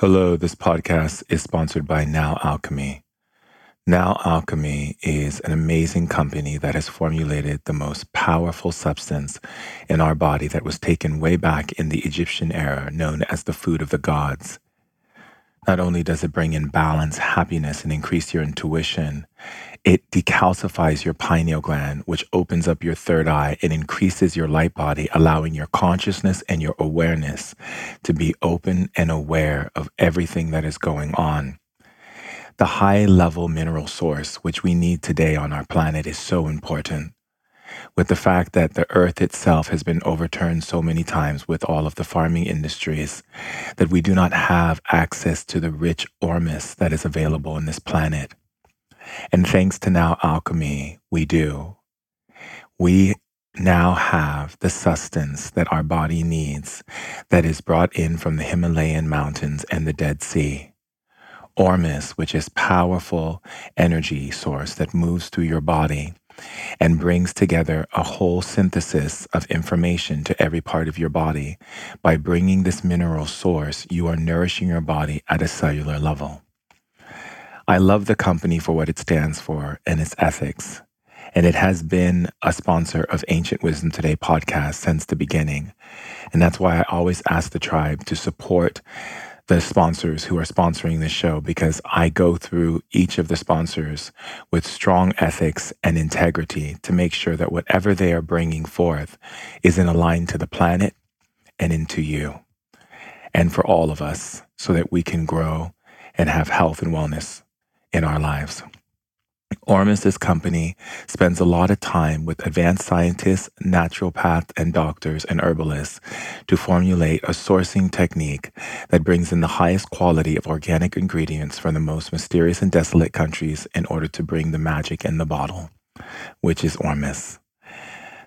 Hello, this podcast is sponsored by Now Alchemy. Now Alchemy is an amazing company that has formulated the most powerful substance in our body that was taken way back in the Egyptian era, known as the food of the gods. Not only does it bring in balance, happiness, and increase your intuition, it decalcifies your pineal gland, which opens up your third eye and increases your light body, allowing your consciousness and your awareness to be open and aware of everything that is going on. The high level mineral source, which we need today on our planet, is so important. With the fact that the earth itself has been overturned so many times with all of the farming industries, that we do not have access to the rich ormus that is available on this planet. And thanks to now alchemy, we do. We now have the sustenance that our body needs that is brought in from the Himalayan mountains and the Dead Sea. Ormus, which is powerful energy source that moves through your body and brings together a whole synthesis of information to every part of your body. By bringing this mineral source, you are nourishing your body at a cellular level. I love the company for what it stands for and its ethics. And it has been a sponsor of Ancient Wisdom Today podcast since the beginning. And that's why I always ask the tribe to support the sponsors who are sponsoring this show because I go through each of the sponsors with strong ethics and integrity to make sure that whatever they are bringing forth is in aligned to the planet and into you and for all of us so that we can grow and have health and wellness in our lives. Ormus's company spends a lot of time with advanced scientists, naturopaths, and doctors and herbalists to formulate a sourcing technique that brings in the highest quality of organic ingredients from the most mysterious and desolate countries in order to bring the magic in the bottle, which is Ormus.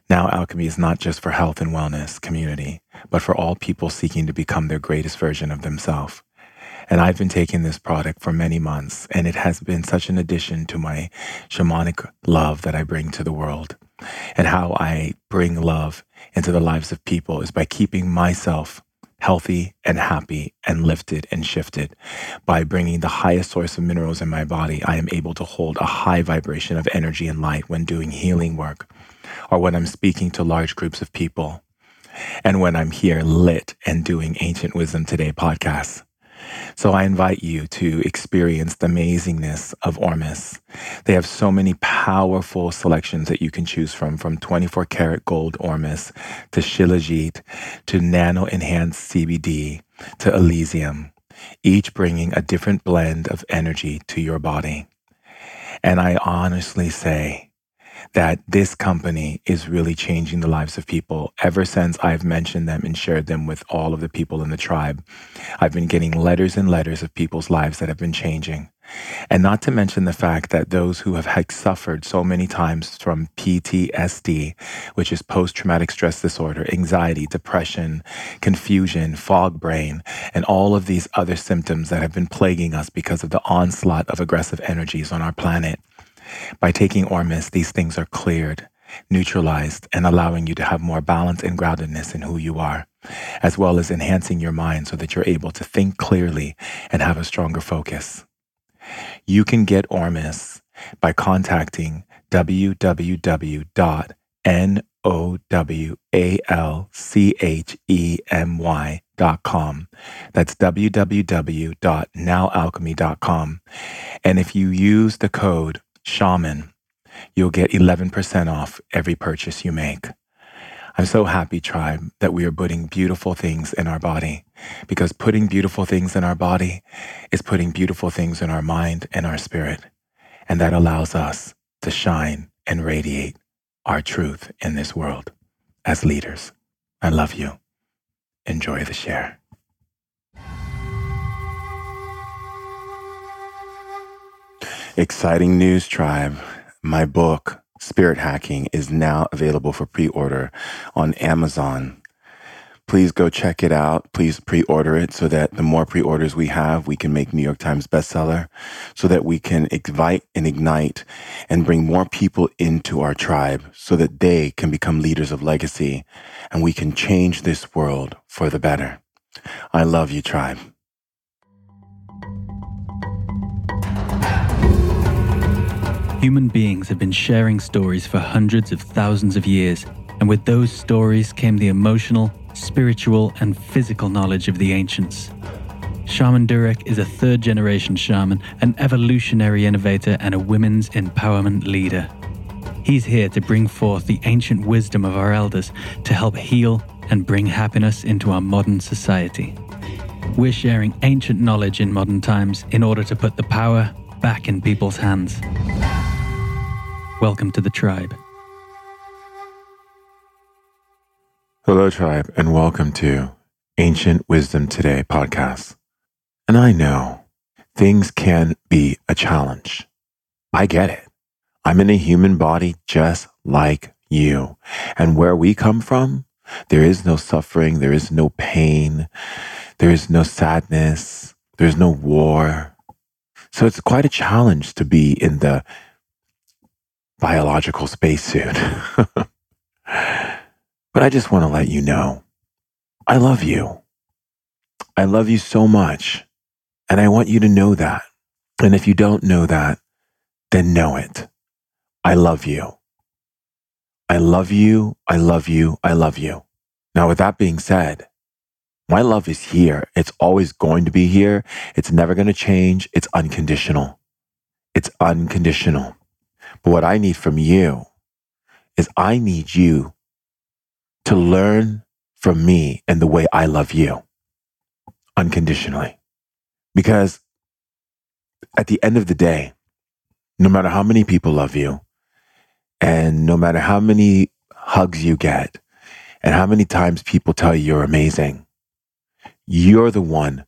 Now, alchemy is not just for health and wellness community, but for all people seeking to become their greatest version of themselves. And I've been taking this product for many months, and it has been such an addition to my shamanic love that I bring to the world. And how I bring love into the lives of people is by keeping myself healthy and happy and lifted and shifted. By bringing the highest source of minerals in my body, I am able to hold a high vibration of energy and light when doing healing work or when I'm speaking to large groups of people. And when I'm here lit and doing Ancient Wisdom Today podcasts. So I invite you to experience the amazingness of Ormus. They have so many powerful selections that you can choose from, from 24 karat gold Ormus to Shilajit to nano enhanced CBD to Elysium, each bringing a different blend of energy to your body. And I honestly say, that this company is really changing the lives of people. Ever since I've mentioned them and shared them with all of the people in the tribe, I've been getting letters and letters of people's lives that have been changing. And not to mention the fact that those who have suffered so many times from PTSD, which is post traumatic stress disorder, anxiety, depression, confusion, fog brain, and all of these other symptoms that have been plaguing us because of the onslaught of aggressive energies on our planet, by taking Ormus, these things are cleared, neutralized, and allowing you to have more balance and groundedness in who you are, as well as enhancing your mind so that you're able to think clearly and have a stronger focus. You can get Ormus by contacting www.nowalchemy.com. That's www.nowalchemy.com. And if you use the code Shaman, you'll get 11% off every purchase you make. I'm so happy, tribe, that we are putting beautiful things in our body because putting beautiful things in our body is putting beautiful things in our mind and our spirit. And that allows us to shine and radiate our truth in this world as leaders. I love you. Enjoy the share. Exciting news, tribe. My book, Spirit Hacking, is now available for pre order on Amazon. Please go check it out. Please pre order it so that the more pre orders we have, we can make New York Times bestseller, so that we can invite and ignite and bring more people into our tribe so that they can become leaders of legacy and we can change this world for the better. I love you, tribe. Human beings have been sharing stories for hundreds of thousands of years, and with those stories came the emotional, spiritual, and physical knowledge of the ancients. Shaman Durek is a third generation shaman, an evolutionary innovator, and a women's empowerment leader. He's here to bring forth the ancient wisdom of our elders to help heal and bring happiness into our modern society. We're sharing ancient knowledge in modern times in order to put the power back in people's hands. Welcome to the tribe. Hello, tribe, and welcome to Ancient Wisdom Today podcast. And I know things can be a challenge. I get it. I'm in a human body just like you. And where we come from, there is no suffering, there is no pain, there is no sadness, there's no war. So it's quite a challenge to be in the biological spacesuit. but I just want to let you know I love you. I love you so much. And I want you to know that. And if you don't know that, then know it. I love you. I love you. I love you. I love you. Now, with that being said, my love is here. It's always going to be here. It's never going to change. It's unconditional. It's unconditional. But what I need from you is I need you to learn from me and the way I love you unconditionally. Because at the end of the day, no matter how many people love you, and no matter how many hugs you get, and how many times people tell you you're amazing, you're the one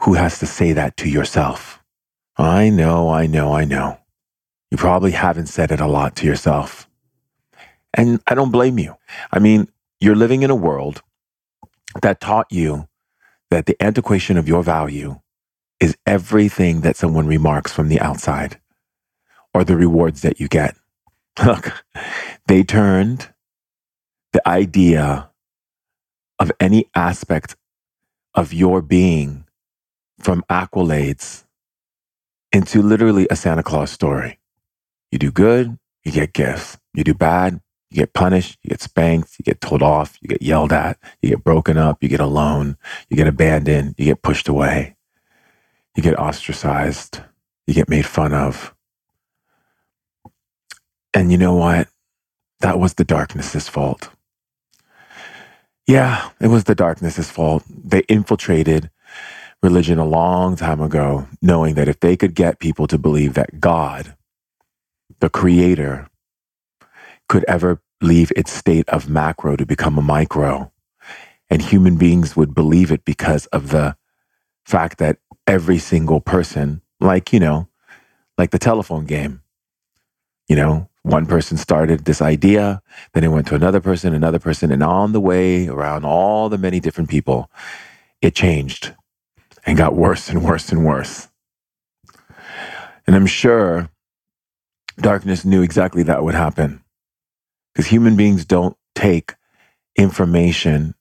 who has to say that to yourself. I know, I know, I know. You probably haven't said it a lot to yourself. And I don't blame you. I mean, you're living in a world that taught you that the antiquation of your value is everything that someone remarks from the outside or the rewards that you get. Look, they turned the idea of any aspect of your being from accolades into literally a Santa Claus story. You do good, you get gifts. You do bad, you get punished, you get spanked, you get told off, you get yelled at, you get broken up, you get alone, you get abandoned, you get pushed away, you get ostracized, you get made fun of. And you know what? That was the darkness's fault. Yeah, it was the darkness's fault. They infiltrated religion a long time ago, knowing that if they could get people to believe that God the creator could ever leave its state of macro to become a micro. And human beings would believe it because of the fact that every single person, like, you know, like the telephone game, you know, one person started this idea, then it went to another person, another person, and on the way around all the many different people, it changed and got worse and worse and worse. And I'm sure darkness knew exactly that would happen because human beings don't take information,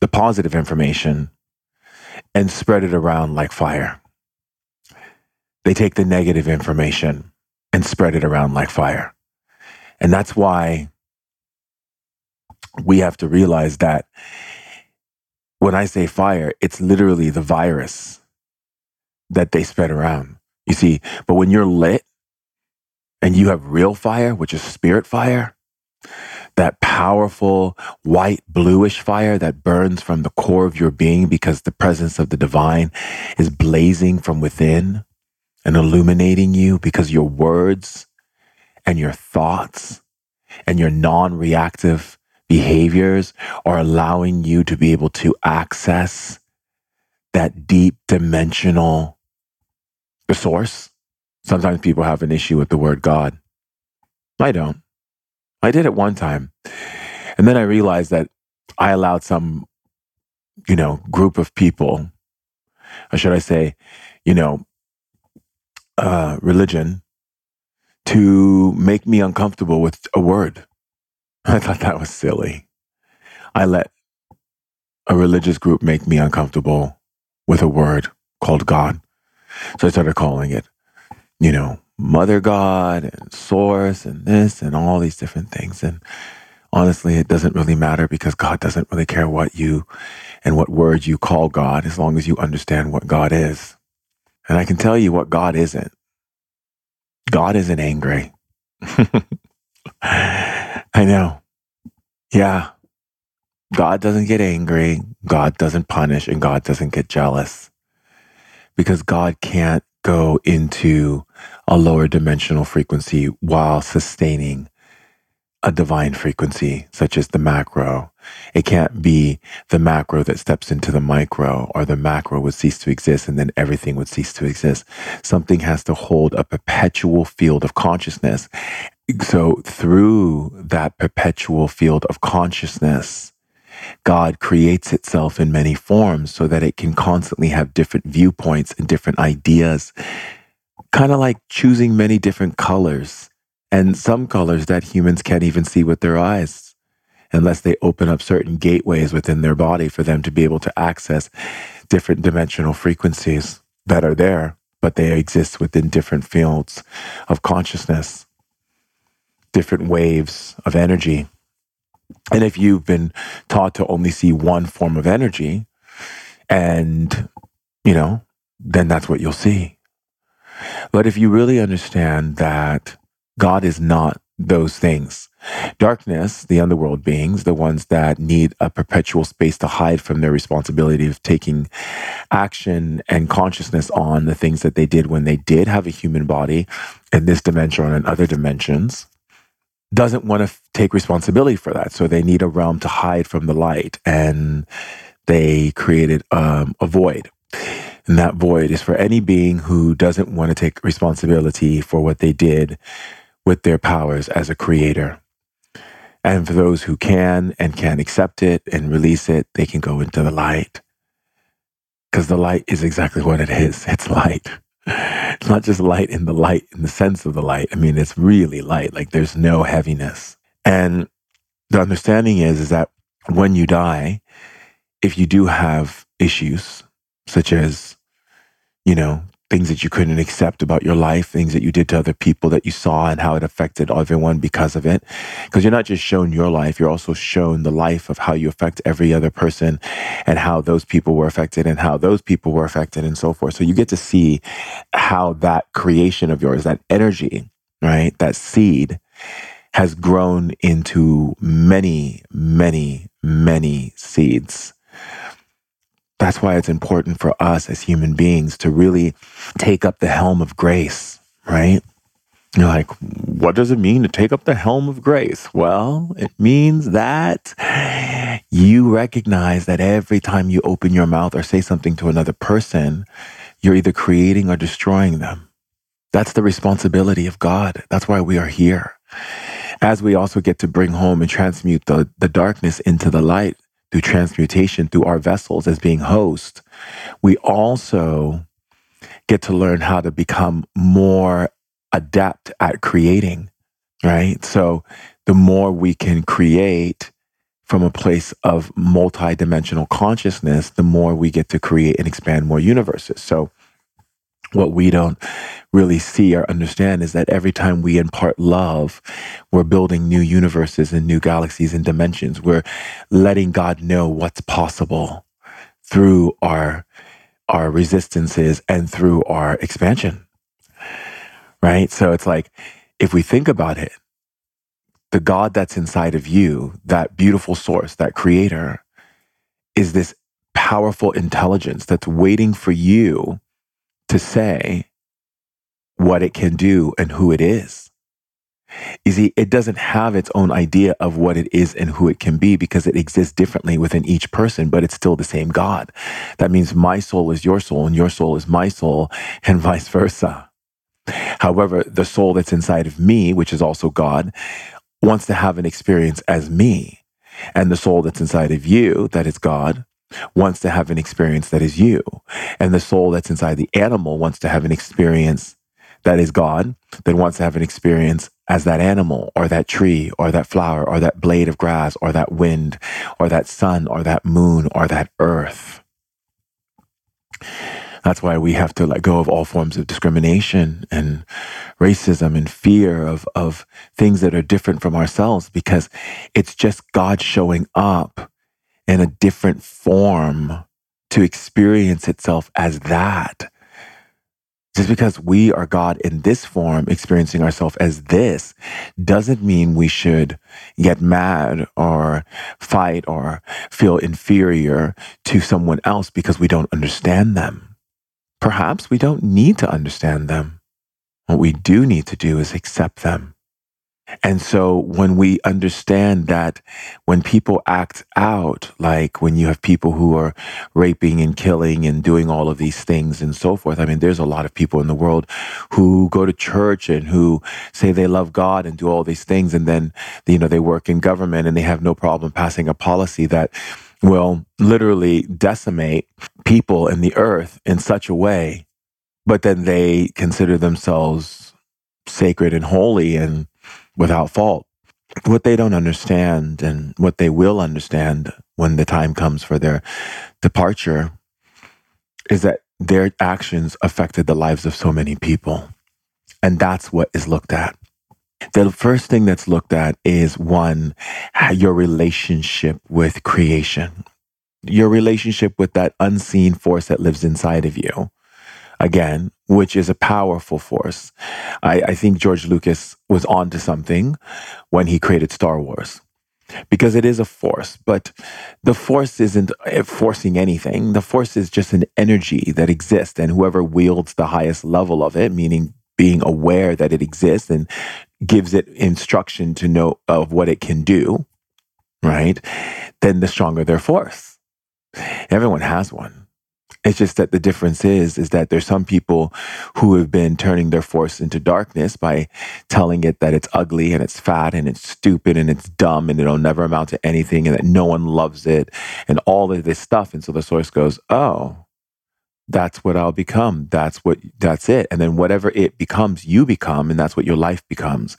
the positive information, and spread it around like fire. They take the negative information and spread it around like fire. And that's why we have to realize that when I say fire, it's literally the virus that they spread around. You see, but when you're lit, and you have real fire, which is spirit fire, that powerful white bluish fire that burns from the core of your being because the presence of the divine is blazing from within and illuminating you because your words and your thoughts and your non reactive behaviors are allowing you to be able to access that deep dimensional resource Sometimes people have an issue with the word God. I don't. I did it one time. And then I realized that I allowed some, you know, group of people, or should I say, you know, uh, religion to make me uncomfortable with a word. I thought that was silly. I let a religious group make me uncomfortable with a word called God. So I started calling it you know, mother God and source and this and all these different things. And honestly, it doesn't really matter because God doesn't really care what you and what words you call God as long as you understand what God is. And I can tell you what God isn't. God isn't angry. I know. Yeah. God doesn't get angry. God doesn't punish and God doesn't get jealous because God can't go into a lower dimensional frequency while sustaining a divine frequency, such as the macro. It can't be the macro that steps into the micro, or the macro would cease to exist and then everything would cease to exist. Something has to hold a perpetual field of consciousness. So, through that perpetual field of consciousness, God creates itself in many forms so that it can constantly have different viewpoints and different ideas, kind of like choosing many different colors and some colors that humans can't even see with their eyes unless they open up certain gateways within their body for them to be able to access different dimensional frequencies that are there, but they exist within different fields of consciousness, different waves of energy. And if you've been taught to only see one form of energy, and, you know, then that's what you'll see. But if you really understand that God is not those things, darkness, the underworld beings, the ones that need a perpetual space to hide from their responsibility of taking action and consciousness on the things that they did when they did have a human body in this dimension and other dimensions doesn't want to f- take responsibility for that. So they need a realm to hide from the light. And they created um, a void. And that void is for any being who doesn't want to take responsibility for what they did with their powers as a creator. And for those who can and can accept it and release it, they can go into the light. Because the light is exactly what it is it's light. It's not just light in the light, in the sense of the light. I mean, it's really light. Like there's no heaviness. And the understanding is, is that when you die, if you do have issues, such as, you know, things that you couldn't accept about your life, things that you did to other people that you saw and how it affected everyone because of it. Because you're not just shown your life, you're also shown the life of how you affect every other person and how those people were affected and how those people were affected and so forth. So you get to see how that creation of yours, that energy, right, that seed has grown into many, many, many seeds that's why it's important for us as human beings to really take up the helm of grace, right? You're like, what does it mean to take up the helm of grace? Well, it means that you recognize that every time you open your mouth or say something to another person, you're either creating or destroying them. That's the responsibility of God. That's why we are here. As we also get to bring home and transmute the, the darkness into the light, through transmutation through our vessels as being host, we also get to learn how to become more adept at creating, right? So the more we can create from a place of multidimensional consciousness, the more we get to create and expand more universes. So what we don't really see or understand is that every time we impart love, we're building new universes and new galaxies and dimensions. We're letting God know what's possible through our our resistances and through our expansion. Right? So it's like if we think about it, the God that's inside of you, that beautiful source, that creator, is this powerful intelligence that's waiting for you to say what it can do and who it is. You see, it doesn't have its own idea of what it is and who it can be because it exists differently within each person, but it's still the same God. That means my soul is your soul and your soul is my soul and vice versa. However, the soul that's inside of me, which is also God, wants to have an experience as me. And the soul that's inside of you, that is God, wants to have an experience that is you. And the soul that's inside the animal wants to have an experience that is God, that wants to have an experience as that animal or that tree or that flower or that blade of grass or that wind or that sun or that moon or that earth. That's why we have to let go of all forms of discrimination and racism and fear of, of things that are different from ourselves because it's just God showing up in a different form to experience itself as that. Just because we are God in this form, experiencing ourselves as this, doesn't mean we should get mad or fight or feel inferior to someone else because we don't understand them. Perhaps we don't need to understand them. What we do need to do is accept them and so when we understand that when people act out, like when you have people who are raping and killing and doing all of these things and so forth, I mean, there's a lot of people in the world who go to church and who say they love God and do all these things. And then, you know, they work in government and they have no problem passing a policy that will literally decimate people in the earth in such a way. But then they consider themselves sacred and holy and without fault. What they don't understand and what they will understand when the time comes for their departure is that their actions affected the lives of so many people. And that's what is looked at. The first thing that's looked at is one, your relationship with creation, your relationship with that unseen force that lives inside of you again, which is a powerful force. I, I think George Lucas was onto something when he created Star Wars because it is a force, but the force isn't eh, forcing anything. The force is just an energy that exists, and whoever wields the highest level of it, meaning being aware that it exists and gives it instruction to know of what it can do, right? Then the stronger their force. Everyone has one. It's just that the difference is, is that there's some people who have been turning their force into darkness by telling it that it's ugly and it's fat and it's stupid and it's dumb and it'll never amount to anything and that no one loves it and all of this stuff. And so the source goes, oh, that's what I'll become. That's what, that's it. And then whatever it becomes, you become, and that's what your life becomes.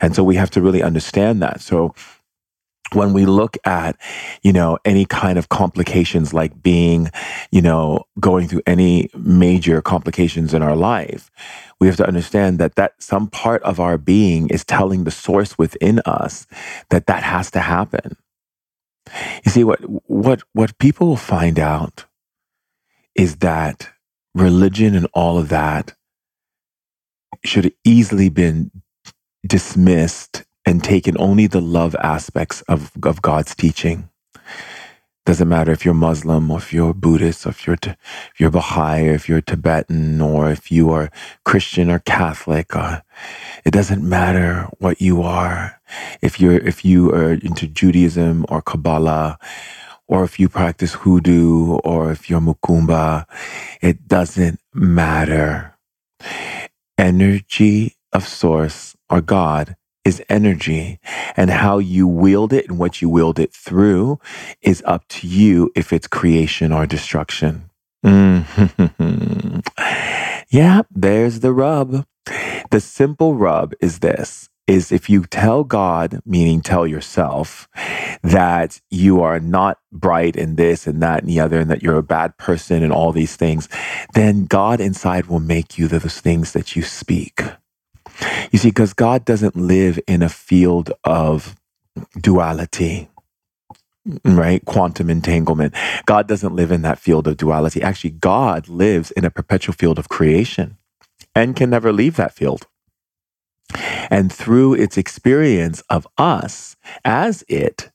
And so we have to really understand that. So when we look at, you know, any kind of complications like being, you know, going through any major complications in our life, we have to understand that that some part of our being is telling the source within us that that has to happen. You see, what, what, what people will find out is that religion and all of that should have easily been dismissed and taken only the love aspects of, of God's teaching. Doesn't matter if you're Muslim or if you're Buddhist or if you're, if you're Baha'i or if you're Tibetan or if you are Christian or Catholic. Or, uh, it doesn't matter what you are. If you're, if you are into Judaism or Kabbalah or if you practice hoodoo or if you're Macumba, it doesn't matter. Energy of source or God is energy and how you wield it and what you wield it through is up to you if it's creation or destruction. Mm-hmm. yeah, there's the rub. The simple rub is this is if you tell God, meaning tell yourself, that you are not bright in this and that and the other, and that you're a bad person and all these things, then God inside will make you those things that you speak. You see, because God doesn't live in a field of duality, right? Quantum entanglement. God doesn't live in that field of duality. Actually, God lives in a perpetual field of creation and can never leave that field. And through its experience of us as it,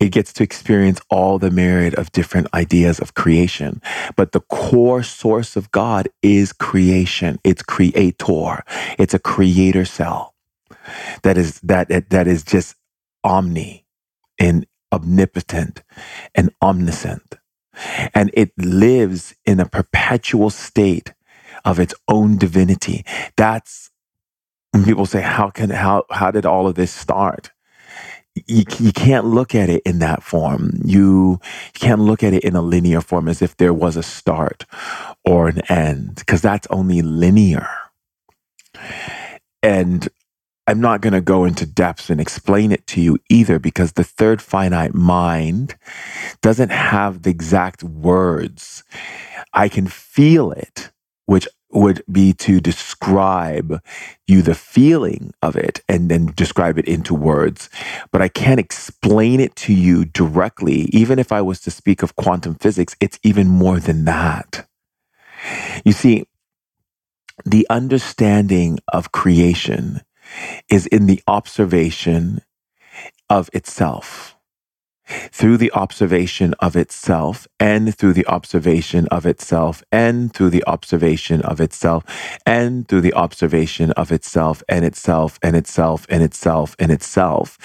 it gets to experience all the myriad of different ideas of creation. But the core source of God is creation. It's creator. It's a creator cell that is that that is just omni and omnipotent and omniscient. And it lives in a perpetual state of its own divinity. That's when people say, how can how how did all of this start? You, you can't look at it in that form. You, you can't look at it in a linear form as if there was a start or an end, because that's only linear. And I'm not going to go into depth and explain it to you either, because the third finite mind doesn't have the exact words I can feel it, which would be to describe you the feeling of it and then describe it into words. But I can't explain it to you directly. Even if I was to speak of quantum physics, it's even more than that. You see, the understanding of creation is in the observation of itself through the observation of itself and through the observation of itself and through the observation of itself and through the observation of itself and itself and itself and itself and itself.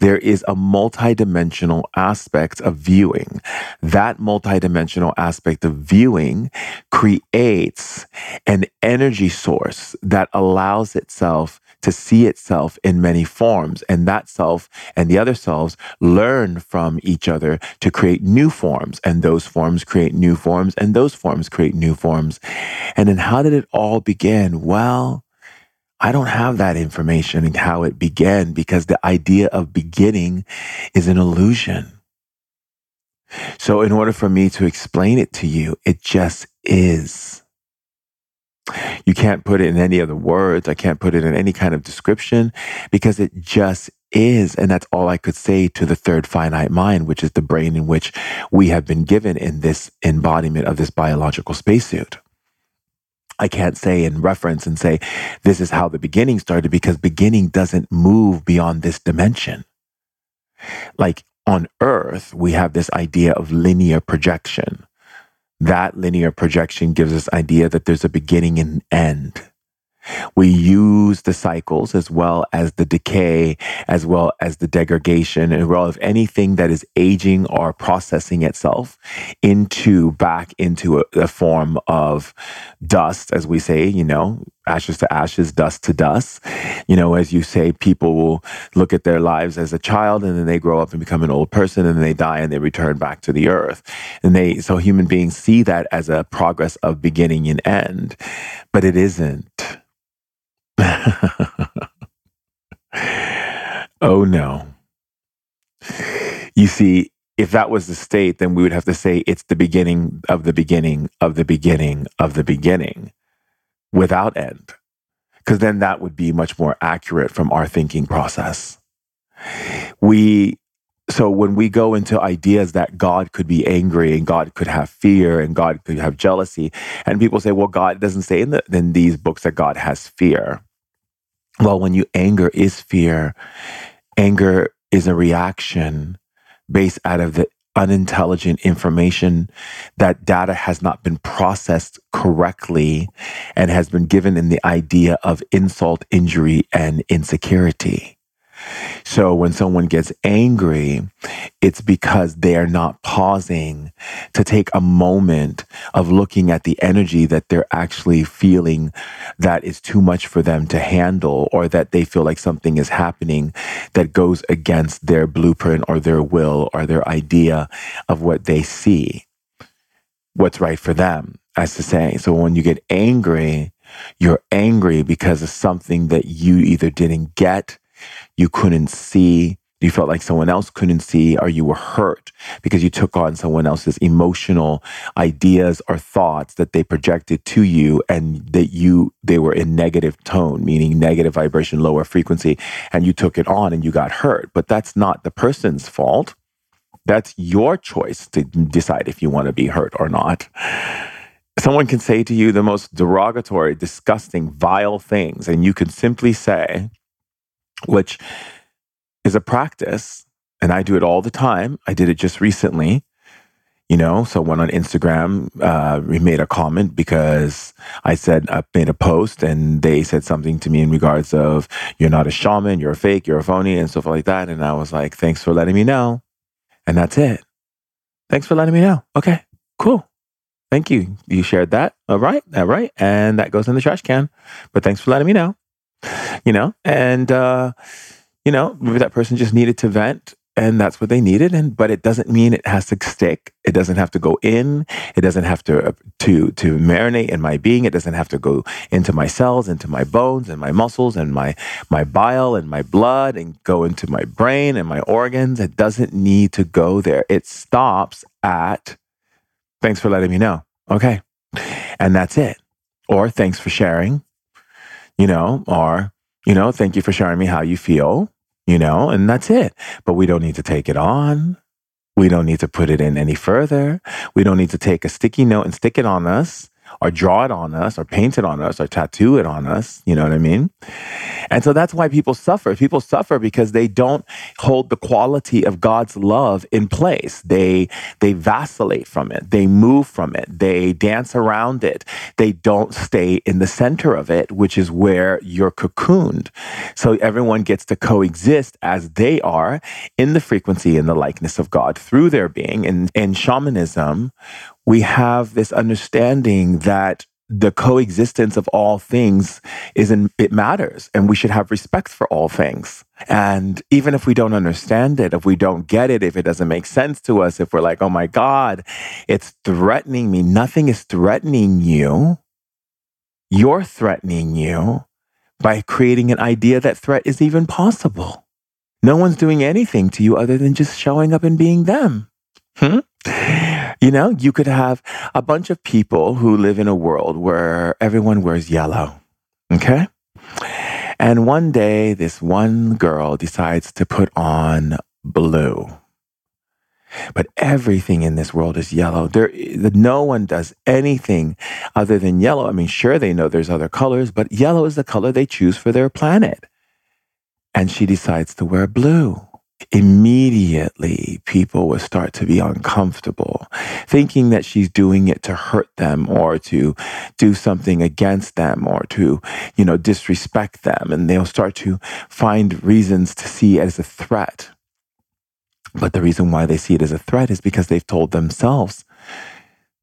There is a multidimensional aspect of viewing. That multidimensional aspect of viewing creates an energy source that allows itself to see itself in many forms. And that self and the other selves learn from each other to create new forms. And those forms create new forms, and those forms create new forms. And then how did it all begin? Well, I don't have that information and how it began because the idea of beginning is an illusion. So, in order for me to explain it to you, it just is. You can't put it in any other words. I can't put it in any kind of description because it just is. And that's all I could say to the third finite mind, which is the brain in which we have been given in this embodiment of this biological spacesuit. I can't say in reference and say, this is how the beginning started because beginning doesn't move beyond this dimension. Like on earth, we have this idea of linear projection that linear projection gives us idea that there's a beginning and end. We use the cycles as well as the decay, as well as the degradation, as well as anything that is aging or processing itself into back into a, a form of dust, as we say, you know, ashes to ashes, dust to dust. You know, as you say, people will look at their lives as a child and then they grow up and become an old person and then they die and they return back to the earth. And they, so human beings see that as a progress of beginning and end, but it isn't. oh no. You see, if that was the state, then we would have to say it's the beginning of the beginning of the beginning of the beginning without end. Because then that would be much more accurate from our thinking process. We so when we go into ideas that God could be angry and God could have fear and God could have jealousy, and people say, well, God doesn't say in, the, in these books that God has fear. Well, when you anger is fear, anger is a reaction based out of the unintelligent information that data has not been processed correctly and has been given in the idea of insult, injury, and insecurity. So when someone gets angry, it's because they're not pausing to take a moment of looking at the energy that they're actually feeling that is too much for them to handle or that they feel like something is happening that goes against their blueprint or their will or their idea of what they see, what's right for them, as to say. So when you get angry, you're angry because of something that you either didn't get you couldn't see, you felt like someone else couldn't see, or you were hurt because you took on someone else's emotional ideas or thoughts that they projected to you and that you they were in negative tone, meaning negative vibration, lower frequency, and you took it on and you got hurt. But that's not the person's fault. That's your choice to decide if you want to be hurt or not. Someone can say to you the most derogatory, disgusting, vile things, and you can simply say, which is a practice. And I do it all the time. I did it just recently. You know, someone on Instagram uh, made a comment because I said I made a post and they said something to me in regards of you're not a shaman, you're a fake, you're a phony, and stuff like that. And I was like, thanks for letting me know, and that's it. Thanks for letting me know. Okay, cool. Thank you. You shared that. All right, all right, and that goes in the trash can. But thanks for letting me know you know, and, uh, you know, maybe that person just needed to vent and that's what they needed and but it doesn't mean it has to stick. It doesn't have to go in. It doesn't have to uh, to to marinate in my being. It doesn't have to go into my cells into my bones and my muscles and my my bile and my blood and go into my brain and my organs. It doesn't need to go there. It stops at thanks for letting me know. Okay. And that's it. Or thanks for sharing, you know, or, you know, thank you for sharing me how you feel, you know, and that's it. But we don't need to take it on. We don't need to put it in any further. We don't need to take a sticky note and stick it on us or draw it on us or paint it on us or tattoo it on us. You know what I mean? And so that's why people suffer. People suffer because they don't hold the quality of God's love in place. They they vacillate from it. They move from it. They dance around it. They don't stay in the center of it, which is where you're cocooned. So everyone gets to coexist as they are in the frequency and the likeness of God through their being. And in shamanism, we have this understanding that the coexistence of all things is in, it matters and we should have respect for all things. And even if we don't understand it, if we don't get it, if it doesn't make sense to us, if we're like, oh my God, it's threatening me, nothing is threatening you. You're threatening you by creating an idea that threat is even possible. No one's doing anything to you other than just showing up and being them. Hmm? You know, you could have a bunch of people who live in a world where everyone wears yellow. Okay? And one day, this one girl decides to put on blue. But everything in this world is yellow. There, no one does anything other than yellow. I mean, sure, they know there's other colors, but yellow is the color they choose for their planet. And she decides to wear blue immediately people will start to be uncomfortable, thinking that she's doing it to hurt them or to do something against them or to, you know, disrespect them. And they'll start to find reasons to see it as a threat. But the reason why they see it as a threat is because they've told themselves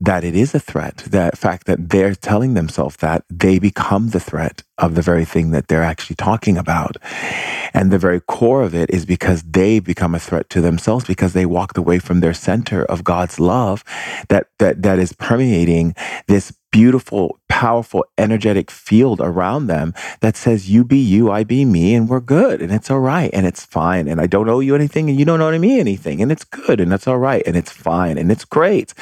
that it is a threat. The fact that they're telling themselves that they become the threat of the very thing that they're actually talking about. And the very core of it is because they become a threat to themselves because they walked away from their center of God's love that, that, that is permeating this beautiful, powerful, energetic field around them that says, you be you, I be me, and we're good. And it's all right. And it's fine. And I don't owe you anything, and you don't owe me anything. And it's good. And that's all right. And it's fine. And it's great.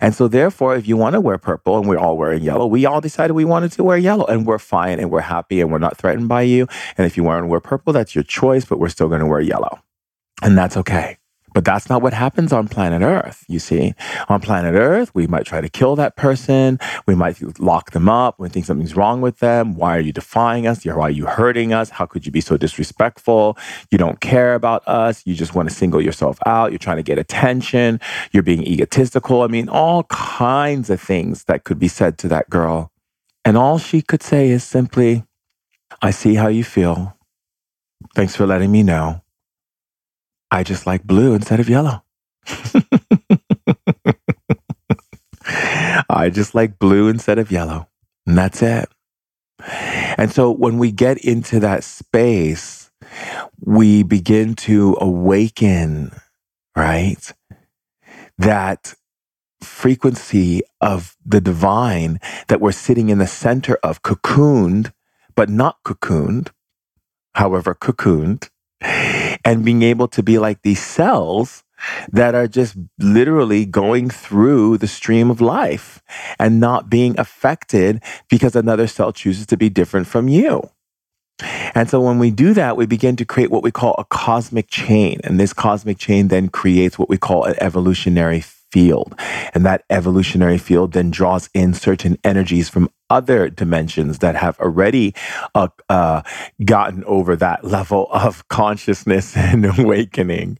And so, therefore, if you want to wear purple and we're all wearing yellow, we all decided we wanted to wear yellow and we're fine and we're happy and we're not threatened by you. And if you want to wear purple, that's your choice, but we're still going to wear yellow. And that's okay. But that's not what happens on planet Earth, you see. On planet Earth, we might try to kill that person. We might lock them up. We think something's wrong with them. Why are you defying us? Why are you hurting us? How could you be so disrespectful? You don't care about us. You just want to single yourself out. You're trying to get attention. You're being egotistical. I mean, all kinds of things that could be said to that girl. And all she could say is simply, I see how you feel. Thanks for letting me know. I just like blue instead of yellow. I just like blue instead of yellow. And that's it. And so when we get into that space, we begin to awaken, right? That frequency of the divine that we're sitting in the center of, cocooned, but not cocooned, however, cocooned, and being able to be like these cells that are just literally going through the stream of life and not being affected because another cell chooses to be different from you. And so when we do that, we begin to create what we call a cosmic chain. And this cosmic chain then creates what we call an evolutionary field. And that evolutionary field then draws in certain energies from other dimensions that have already uh, uh, gotten over that level of consciousness and awakening.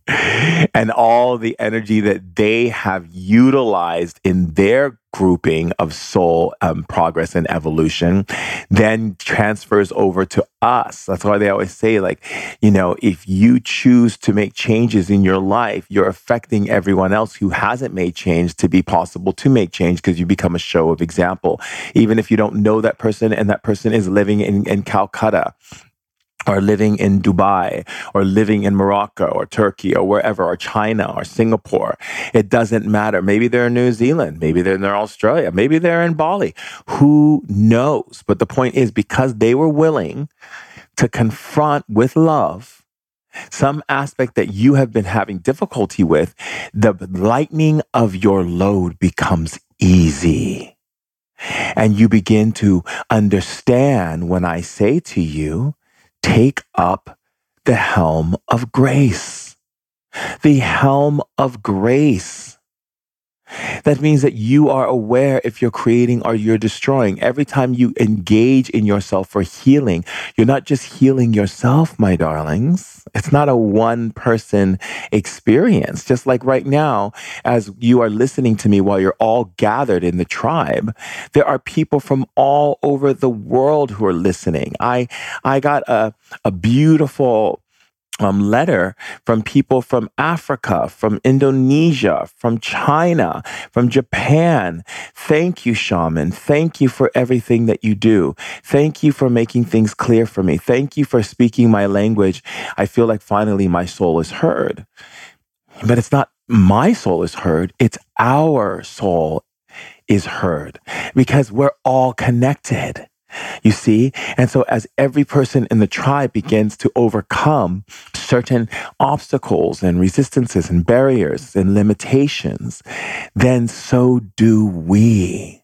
And all the energy that they have utilized in their grouping of soul um, progress and evolution then transfers over to us. That's why they always say, like, you know, if you choose to make changes in your life, you're affecting everyone else who hasn't made change to be possible to make change because you become a show of example. Even if you don't know that person and that person is living in, in Calcutta or living in Dubai or living in Morocco or Turkey or wherever or China or Singapore. It doesn't matter. Maybe they're in New Zealand. Maybe they're in Australia. Maybe they're in Bali. Who knows? But the point is because they were willing to confront with love some aspect that you have been having difficulty with, the lightening of your load becomes easy. And you begin to understand when I say to you, take up the helm of grace. The helm of grace. That means that you are aware if you're creating or you're destroying. Every time you engage in yourself for healing, you're not just healing yourself, my darlings. It's not a one person experience. Just like right now, as you are listening to me while you're all gathered in the tribe, there are people from all over the world who are listening. I, I got a, a beautiful um, letter from people from Africa, from Indonesia, from China, from Japan. Thank you, shaman. Thank you for everything that you do. Thank you for making things clear for me. Thank you for speaking my language. I feel like finally my soul is heard. But it's not my soul is heard, it's our soul is heard because we're all connected. You see? And so as every person in the tribe begins to overcome certain obstacles and resistances and barriers and limitations, then so do we.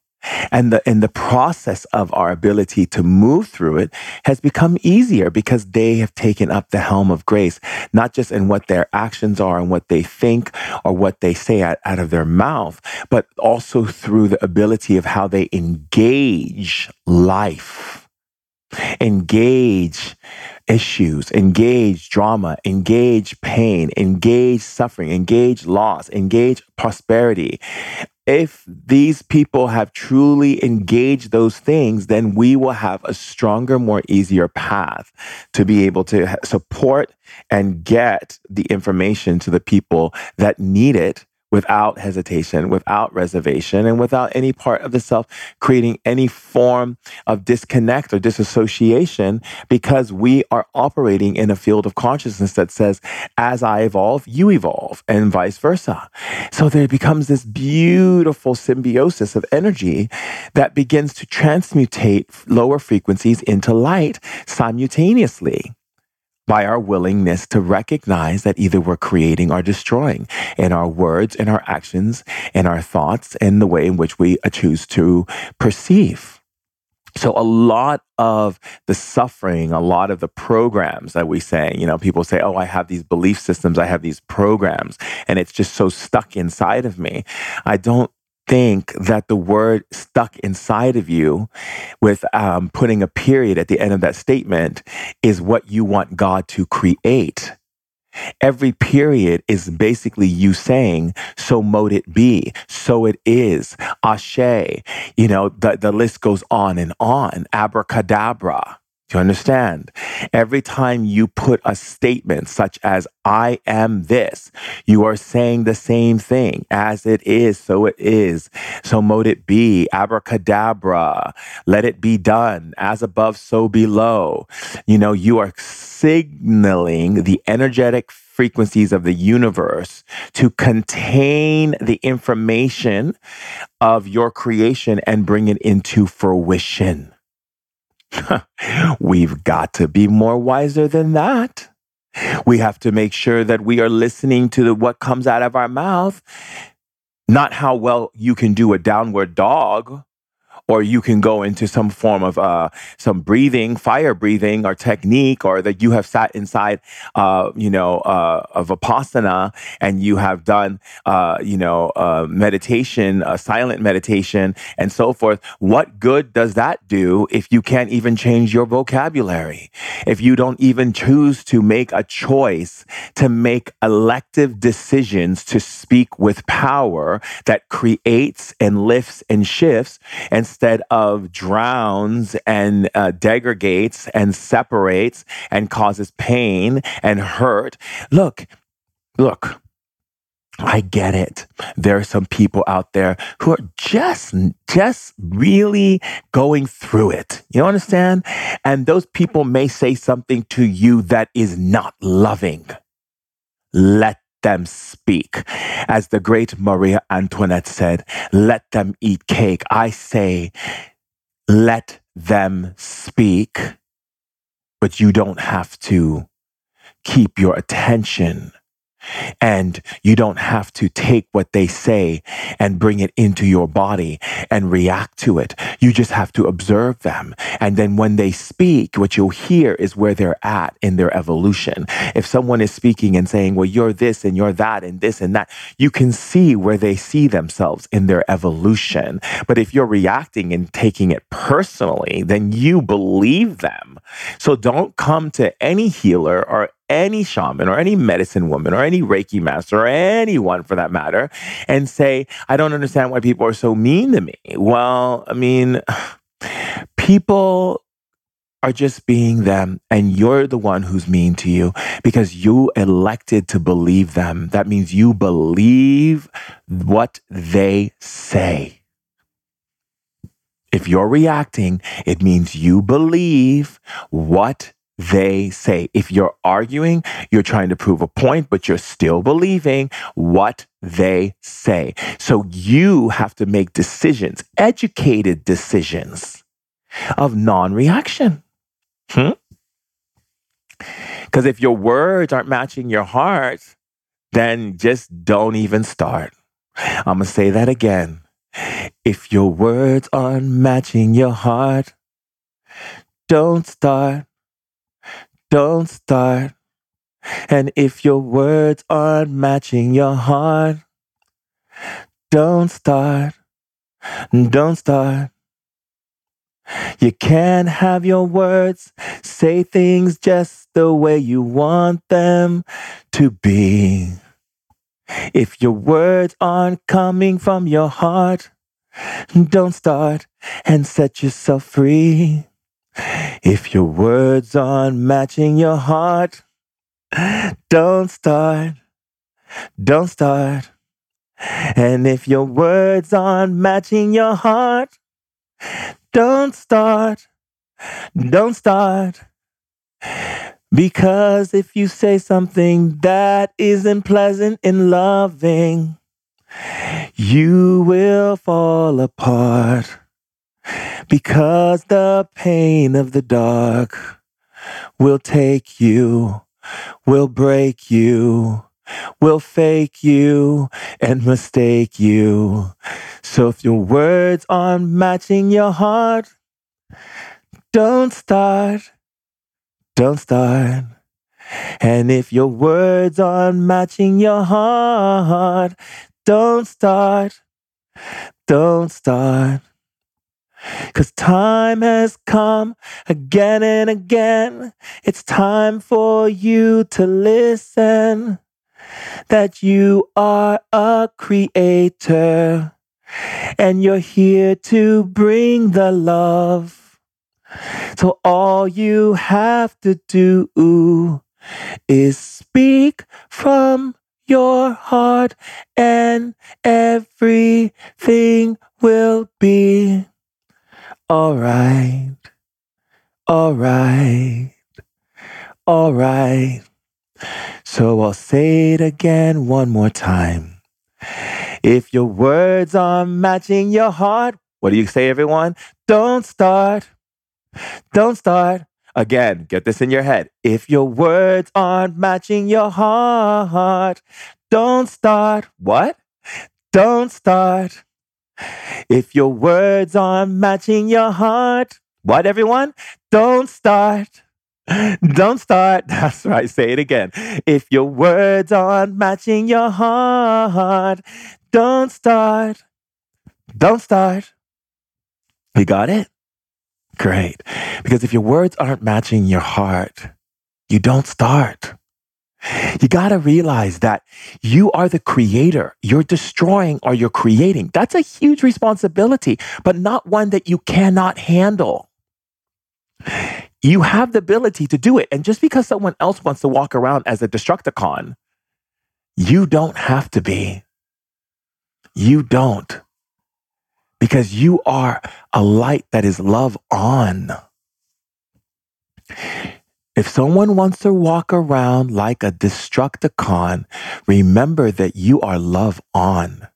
And the in the process of our ability to move through it has become easier because they have taken up the helm of grace, not just in what their actions are and what they think or what they say out, out of their mouth, but also through the ability of how they engage life, engage issues, engage drama, engage pain, engage suffering, engage loss, engage prosperity, if these people have truly engaged those things, then we will have a stronger, more easier path to be able to support and get the information to the people that need it without hesitation, without reservation, and without any part of the self creating any form of disconnect or disassociation because we are operating in a field of consciousness that says, as I evolve, you evolve, and vice versa. So there becomes this beautiful symbiosis of energy that begins to transmutate lower frequencies into light simultaneously by our willingness to recognize that either we're creating or destroying in our words, in our actions, in our thoughts, and the way in which we uh, choose to perceive. So a lot of the suffering, a lot of the programs that we say, you know, people say, oh, I have these belief systems, I have these programs, and it's just so stuck inside of me. I don't think that the word stuck inside of you with um, putting a period at the end of that statement is what you want God to create. Every period is basically you saying, so mote it be, so it is, ashe. You know, the, the list goes on and on, abracadabra. You understand? Every time you put a statement such as, I am this, you are saying the same thing. As it is, so it is. So mote it be. Abracadabra. Let it be done. As above, so below. You know, you are signaling the energetic frequencies of the universe to contain the information of your creation and bring it into fruition. We've got to be more wiser than that. We have to make sure that we are listening to the, what comes out of our mouth, not how well you can do a downward dog or you can go into some form of uh, some breathing, fire breathing, or technique, or that you have sat inside, uh, you know, uh, of vipassana and you have done, uh, you know, uh, meditation, silent meditation, and so forth. What good does that do if you can't even change your vocabulary? If you don't even choose to make a choice to make elective decisions to speak with power that creates and lifts and shifts and instead of drowns and uh, and separates and causes pain and hurt. Look, look. I get it. There are some people out there who are just, just really going through it. You understand? And those people may say something to you that is not loving. Let them speak. As the great Maria Antoinette said, let them eat cake. I say, let them speak, but you don't have to keep your attention And you don't have to take what they say and bring it into your body and react to it. You just have to observe them. And then when they speak, what you'll hear is where they're at in their evolution. If someone is speaking and saying, well, you're this and you're that and this and that, you can see where they see themselves in their evolution. But if you're reacting and taking it personally, then you believe them. So don't come to any healer or any shaman or any medicine woman or any Reiki master or anyone for that matter and say, I don't understand why people are so mean to me. Well, I mean, people are just being them and you're the one who's mean to you because you elected to believe them. That means you believe what they say. If you're reacting, it means you believe what they say. If you're arguing, you're trying to prove a point, but you're still believing what they say. So you have to make decisions, educated decisions of non reaction. Hmm? Because if your words aren't matching your heart, then just don't even start. I'm going to say that again. If your words aren't matching your heart, don't start don't start. And if your words aren't matching your heart, don't start. Don't start. You can't have your words say things just the way you want them to be. If your words aren't coming from your heart, don't start and set yourself free. If your words aren't matching your heart, don't start. Don't start. And if your words aren't matching your heart, don't start. Don't start. Because if you say something that isn't pleasant and loving, you will fall apart because the pain of the dark will take you, will break you, will fake you and mistake you. So if your words aren't matching your heart, don't start, don't start. And if your words aren't matching your heart, don't start, don't start. Cause time has come again and again. It's time for you to listen that you are a creator and you're here to bring the love. So all you have to do is speak from your heart and everything will be all right, all right, all right. So I'll say it again one more time. If your words aren't matching your heart, what do you say, everyone? Don't start. Don't start. Again, get this in your head. If your words aren't matching your heart, don't start. What? Don't start. If your words aren't matching your heart, what everyone? Don't start. Don't start. That's right. Say it again. If your words aren't matching your heart, don't start. Don't start. You got it? Great. Because if your words aren't matching your heart, you don't start. You got to realize that you are the creator. You're destroying or you're creating. That's a huge responsibility, but not one that you cannot handle. You have the ability to do it. And just because someone else wants to walk around as a Destructicon, you don't have to be. You don't. Because you are a light that is love on. If someone wants to walk around like a Destructicon, remember that you are love on.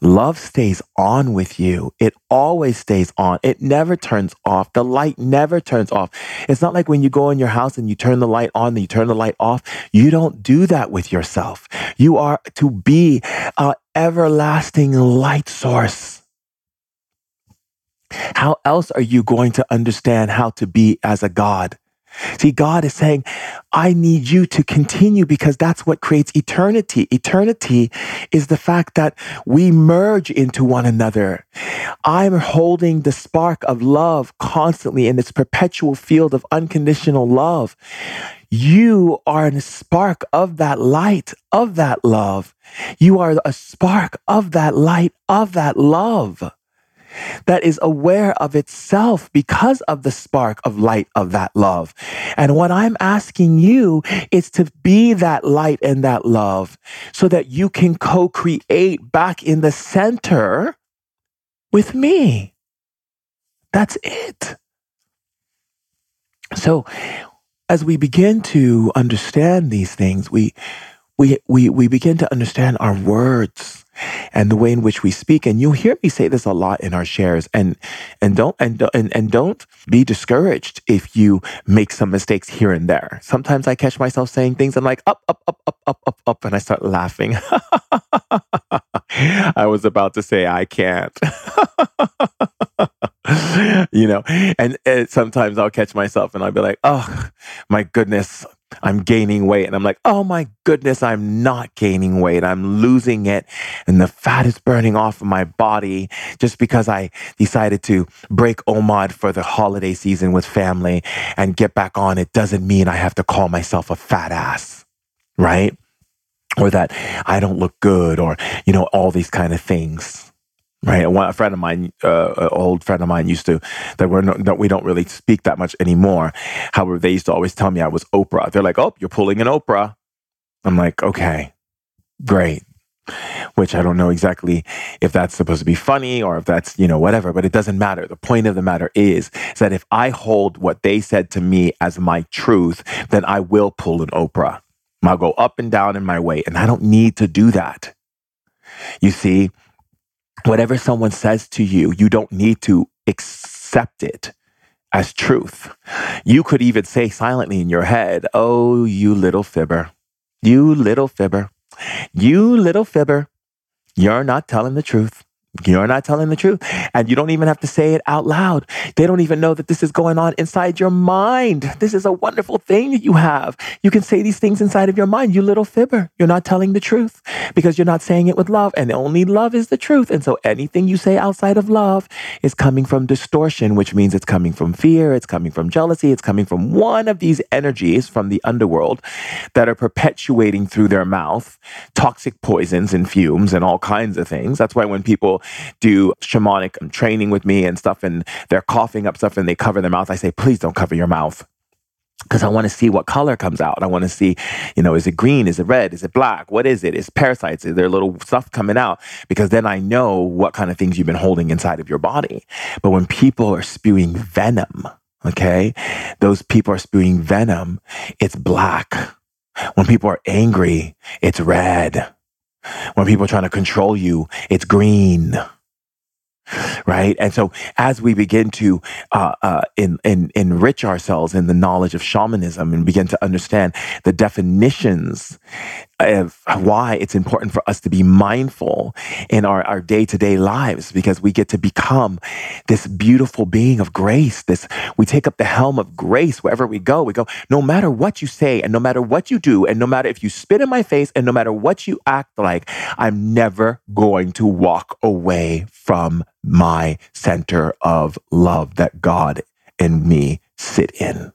Love stays on with you. It always stays on. It never turns off. The light never turns off. It's not like when you go in your house and you turn the light on, and you turn the light off. You don't do that with yourself. You are to be an everlasting light source. How else are you going to understand how to be as a God? See, God is saying, I need you to continue because that's what creates eternity. Eternity is the fact that we merge into one another. I'm holding the spark of love constantly in this perpetual field of unconditional love. You are a spark of that light, of that love. You are a spark of that light, of that love that is aware of itself because of the spark of light of that love. And what I'm asking you is to be that light and that love so that you can co create back in the center with me. That's it. So, as we begin to understand these things, we, we, we, we begin to understand our words and the way in which we speak. And you'll hear me say this a lot in our shares. And and don't and and, and don't be discouraged if you make some mistakes here and there. Sometimes I catch myself saying things and like up, up, up, up, up, up, up, and I start laughing. I was about to say I can't. you know, and, and sometimes I'll catch myself and I'll be like, oh my goodness, I'm gaining weight. And I'm like, oh my goodness, I'm not gaining weight. I'm losing it. And the fat is burning off of my body just because I decided to break OMAD for the holiday season with family and get back on. It doesn't mean I have to call myself a fat ass, right? Or that I don't look good or, you know, all these kind of things right? A friend of mine, uh, an old friend of mine, used to that we're no, that we don't really speak that much anymore. However, they used to always tell me I was Oprah. They're like, "Oh, you're pulling an Oprah." I'm like, "Okay, great." Which I don't know exactly if that's supposed to be funny or if that's you know whatever, but it doesn't matter. The point of the matter is that if I hold what they said to me as my truth, then I will pull an Oprah. I'll go up and down in my way, and I don't need to do that. You see, whatever someone says to you, you don't need to accept it as truth. You could even say silently in your head, Oh, you little fibber, you little fibber, you little fibber, you're not telling the truth. You're not telling the truth. And you don't even have to say it out loud. They don't even know that this is going on inside your mind. This is a wonderful thing that you have. You can say these things inside of your mind. You little fibber. You're not telling the truth because you're not saying it with love. And only love is the truth. And so anything you say outside of love is coming from distortion, which means it's coming from fear. It's coming from jealousy. It's coming from one of these energies from the underworld that are perpetuating through their mouth toxic poisons and fumes and all kinds of things. That's why when do shamanic um, training with me and stuff, and they're coughing up stuff and they cover their mouth, I say, please don't cover your mouth because I want to see what color comes out. I want to see, you know, is it green? Is it red? Is it black? What is it? Is parasites? Is there little stuff coming out? Because then I know what kind of things you've been holding inside of your body. But when people are spewing venom, okay, those people are spewing venom, it's black. When people are angry, it's red. When people are trying to control you, it's green. Right. And so as we begin to uh, uh, in, in, enrich ourselves in the knowledge of shamanism and begin to understand the definitions of why it's important for us to be mindful in our, our day-to-day lives because we get to become this beautiful being of grace this we take up the helm of grace wherever we go. We go no matter what you say and no matter what you do and no matter if you spit in my face and no matter what you act like i'm never going to walk away from my center of love that god and me sit in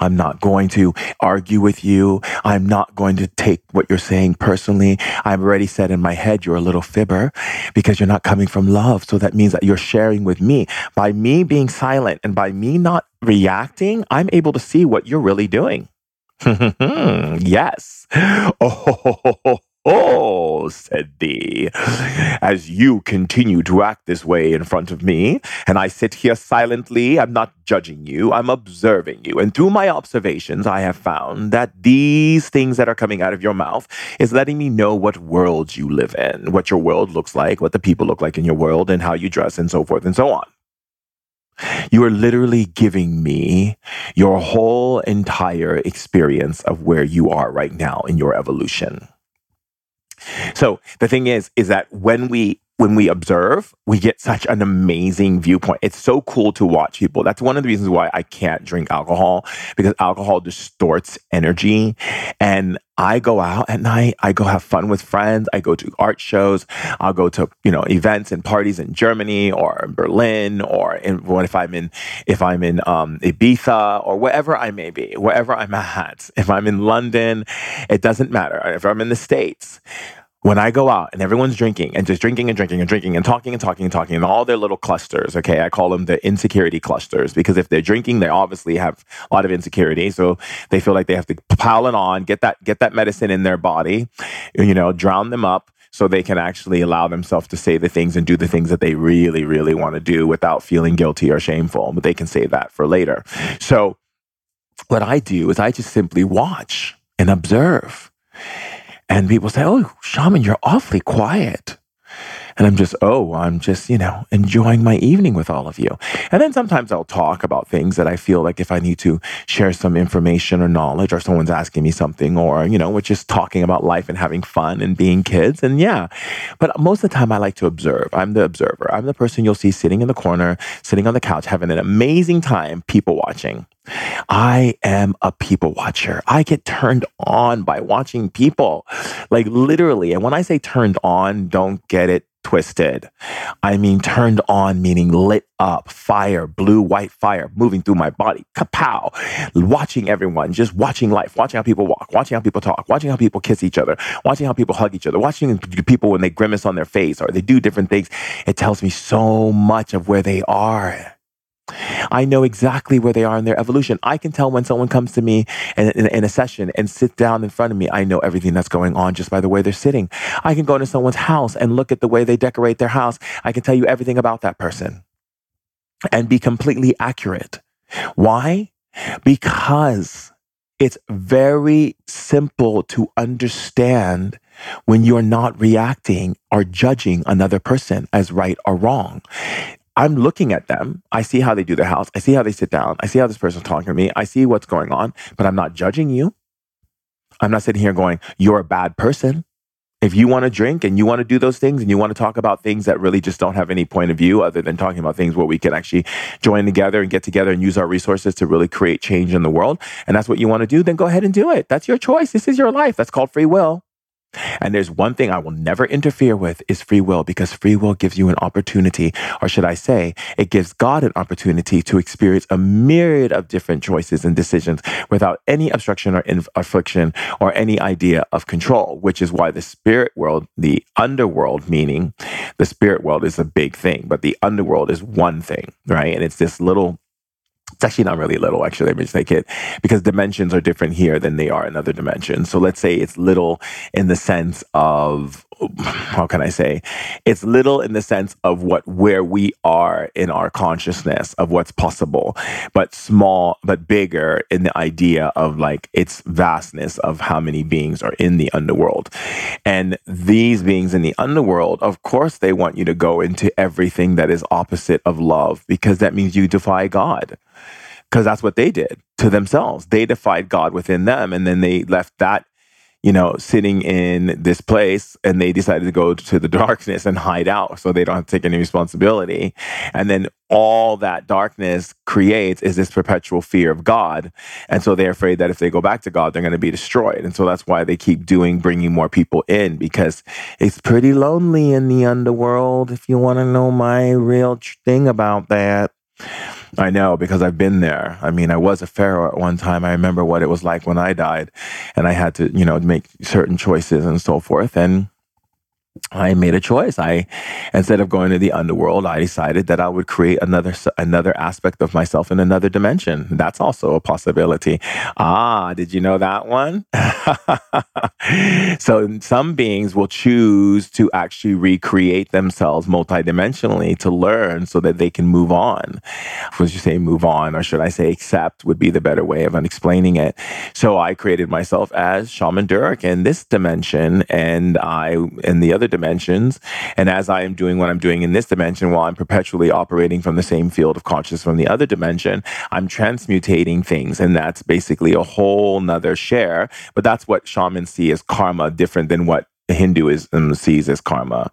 I'm not going to argue with you. I'm not going to take what you're saying personally. I've already said in my head, you're a little fibber because you're not coming from love. So that means that you're sharing with me. By me being silent and by me not reacting, I'm able to see what you're really doing. Hmm, yes. Oh, Oh, said thee, as you continue to act this way in front of me, and I sit here silently, I'm not judging you, I'm observing you. And through my observations, I have found that these things that are coming out of your mouth is letting me know what world you live in, what your world looks like, what the people look like in your world, and how you dress, and so forth and so on. You are literally giving me your whole entire experience of where you are right now in your evolution. So the thing is, is that when we when we observe, we get such an amazing viewpoint. It's so cool to watch people. That's one of the reasons why I can't drink alcohol because alcohol distorts energy. And I go out at night. I go have fun with friends. I go to art shows. I'll go to, you know, events and parties in Germany or in Berlin or in what if I'm in, if I'm in um, Ibiza or wherever I may be, wherever I'm at. If I'm in London, it doesn't matter. If I'm in the States, when I go out and everyone's drinking and just drinking and drinking and drinking and talking and talking and talking and all their little clusters, okay, I call them the insecurity clusters because if they're drinking, they obviously have a lot of insecurity. So they feel like they have to pile it on, get that, get that medicine in their body, you know, drown them up so they can actually allow themselves to say the things and do the things that they really, really want to do without feeling guilty or shameful. But they can say that for later. So what I do is I just simply watch and observe. And people say, Oh, shaman, you're awfully quiet. And I'm just, oh, I'm just, you know, enjoying my evening with all of you. And then sometimes I'll talk about things that I feel like if I need to share some information or knowledge or someone's asking me something or, you know, we're just talking about life and having fun and being kids. And yeah, but most of the time I like to observe. I'm the observer. I'm the person you'll see sitting in the corner, sitting on the couch, having an amazing time, people watching. I am a people watcher. I get turned on by watching people, like literally. And when I say turned on, don't get it twisted. I mean, turned on, meaning lit up, fire, blue, white fire moving through my body. Kapow. Watching everyone, just watching life, watching how people walk, watching how people talk, watching how people kiss each other, watching how people hug each other, watching people when they grimace on their face or they do different things. It tells me so much of where they are. I know exactly where they are in their evolution. I can tell when someone comes to me in, in, in, a session and sit down in front of me. I know everything that's going on just by the way they're sitting. I can go into someone's house and look at the way they decorate their house. I can tell you everything about that person and be completely accurate. Why? Because it's very simple to understand when you're not reacting or judging another person as right or wrong. I'm looking at them. I see how they do their house. I see how they sit down. I see how this person's talking to me. I see what's going on, but I'm not judging you. I'm not sitting here going, you're a bad person. If you want to drink and you want to do those things and you want to talk about things that really just don't have any point of view other than talking about things where we can actually join together and get together and use our resources to really create change in the world, and that's what you want to do, then go ahead and do it. That's your choice. This is your life. That's called free will. And there's one thing I will never interfere with is free will because free will gives you an opportunity, or should I say, it gives God an opportunity to experience a myriad of different choices and decisions without any obstruction or inf- affliction or any idea of control, which is why the spirit world, the underworld, meaning the spirit world is a big thing, but the underworld is one thing, right? And it's this little it's actually not really little, actually. Let me just take it because dimensions are different here than they are in other dimensions. So let's say it's little in the sense of how can I say? It's little in the sense of what where we are in our consciousness of what's possible, but small but bigger in the idea of like its vastness of how many beings are in the underworld. And these beings in the underworld, of course, they want you to go into everything that is opposite of love because that means you defy God because that's what they did to themselves. They defied God within them, and then they left that you know, sitting in this place and they decided to go to the darkness and hide out so they don't have to take any responsibility. And then all that darkness creates is this perpetual fear of God. And so they're afraid that if they go back to God, they're going to be destroyed. And so that's why they keep doing, bringing more people in because it's pretty lonely in the underworld. If you want to know my real thing about that. I know because I've been there. I mean, I was a pharaoh at one time. I remember what it was like when I died and I had to, you know, make certain choices and so forth. And I made a choice. I, instead of going to the underworld, I decided that I would create another another aspect of myself in another dimension. That's also a possibility. Ah, did you know that one? so some beings will choose to actually recreate themselves multidimensionally to learn so that they can move on. Would you say move on, or should I say accept? Would be the better way of explaining it. So I created myself as Shaman Durek in this dimension, and I in the other dimensions. And as I am doing what I'm doing in this dimension, while I'm perpetually operating from the same field of consciousness from the other dimension, I'm transmutating things. And that's basically a whole nother share. But that's what shamans see as karma, different than what Hinduism sees as karma.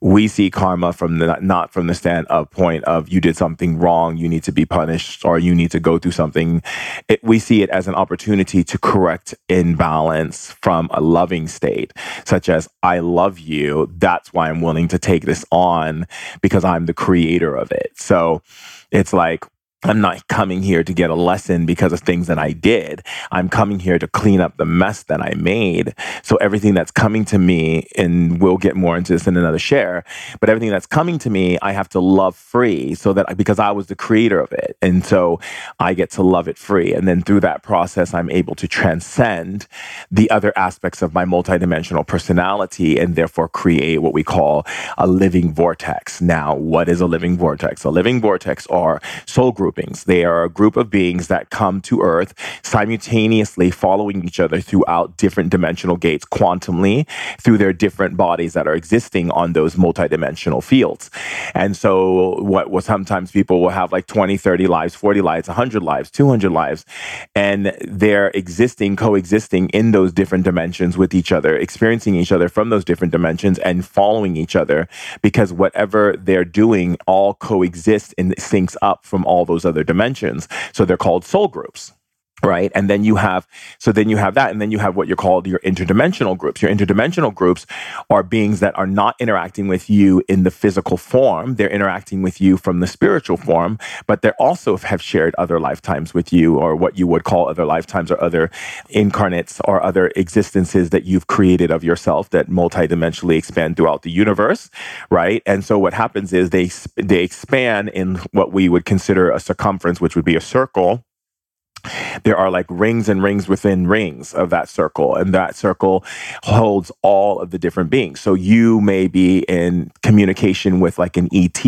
We see karma from the not from the stand of point of you did something wrong, you need to be punished, or you need to go through something. It, we see it as an opportunity to correct imbalance from a loving state, such as I love you. That's why I'm willing to take this on because I'm the creator of it. So it's like I'm not coming here to get a lesson because of things that I did. I'm coming here to clean up the mess that I made. So everything that's coming to me, and we'll get more into this in another share, but everything that's coming to me, I have to love free so that because I was the creator of it. And so I get to love it free. And then through that process, I'm able to transcend the other aspects of my multidimensional personality and therefore create what we call a living vortex. Now, what is a living vortex? A living vortex are soul groups groupings. They are a group of beings that come to Earth simultaneously following each other throughout different dimensional gates quantumly through their different bodies that are existing on those multidimensional fields. And so what was sometimes people will have like 20, 30 lives, 40 lives, 100 lives, 200 lives, and they're existing, coexisting in those different dimensions with each other, experiencing each other from those different dimensions and following each other because whatever they're doing all coexists and syncs up from all those those other dimensions. So they're called soul groups right? And then you have so then you have that and then you have what you're called your interdimensional groups. Your interdimensional groups are beings that are not interacting with you in the physical form. They're interacting with you from the spiritual form but they also have shared other lifetimes with you or what you would call other lifetimes or other incarnates or other existences that you've created of yourself that multidimensionally expand throughout the universe right? And so what happens is they they expand in what we would consider a circumference which would be a circle there are like rings and rings within rings of that circle and that circle holds all of the different beings. So you may be in communication with like an et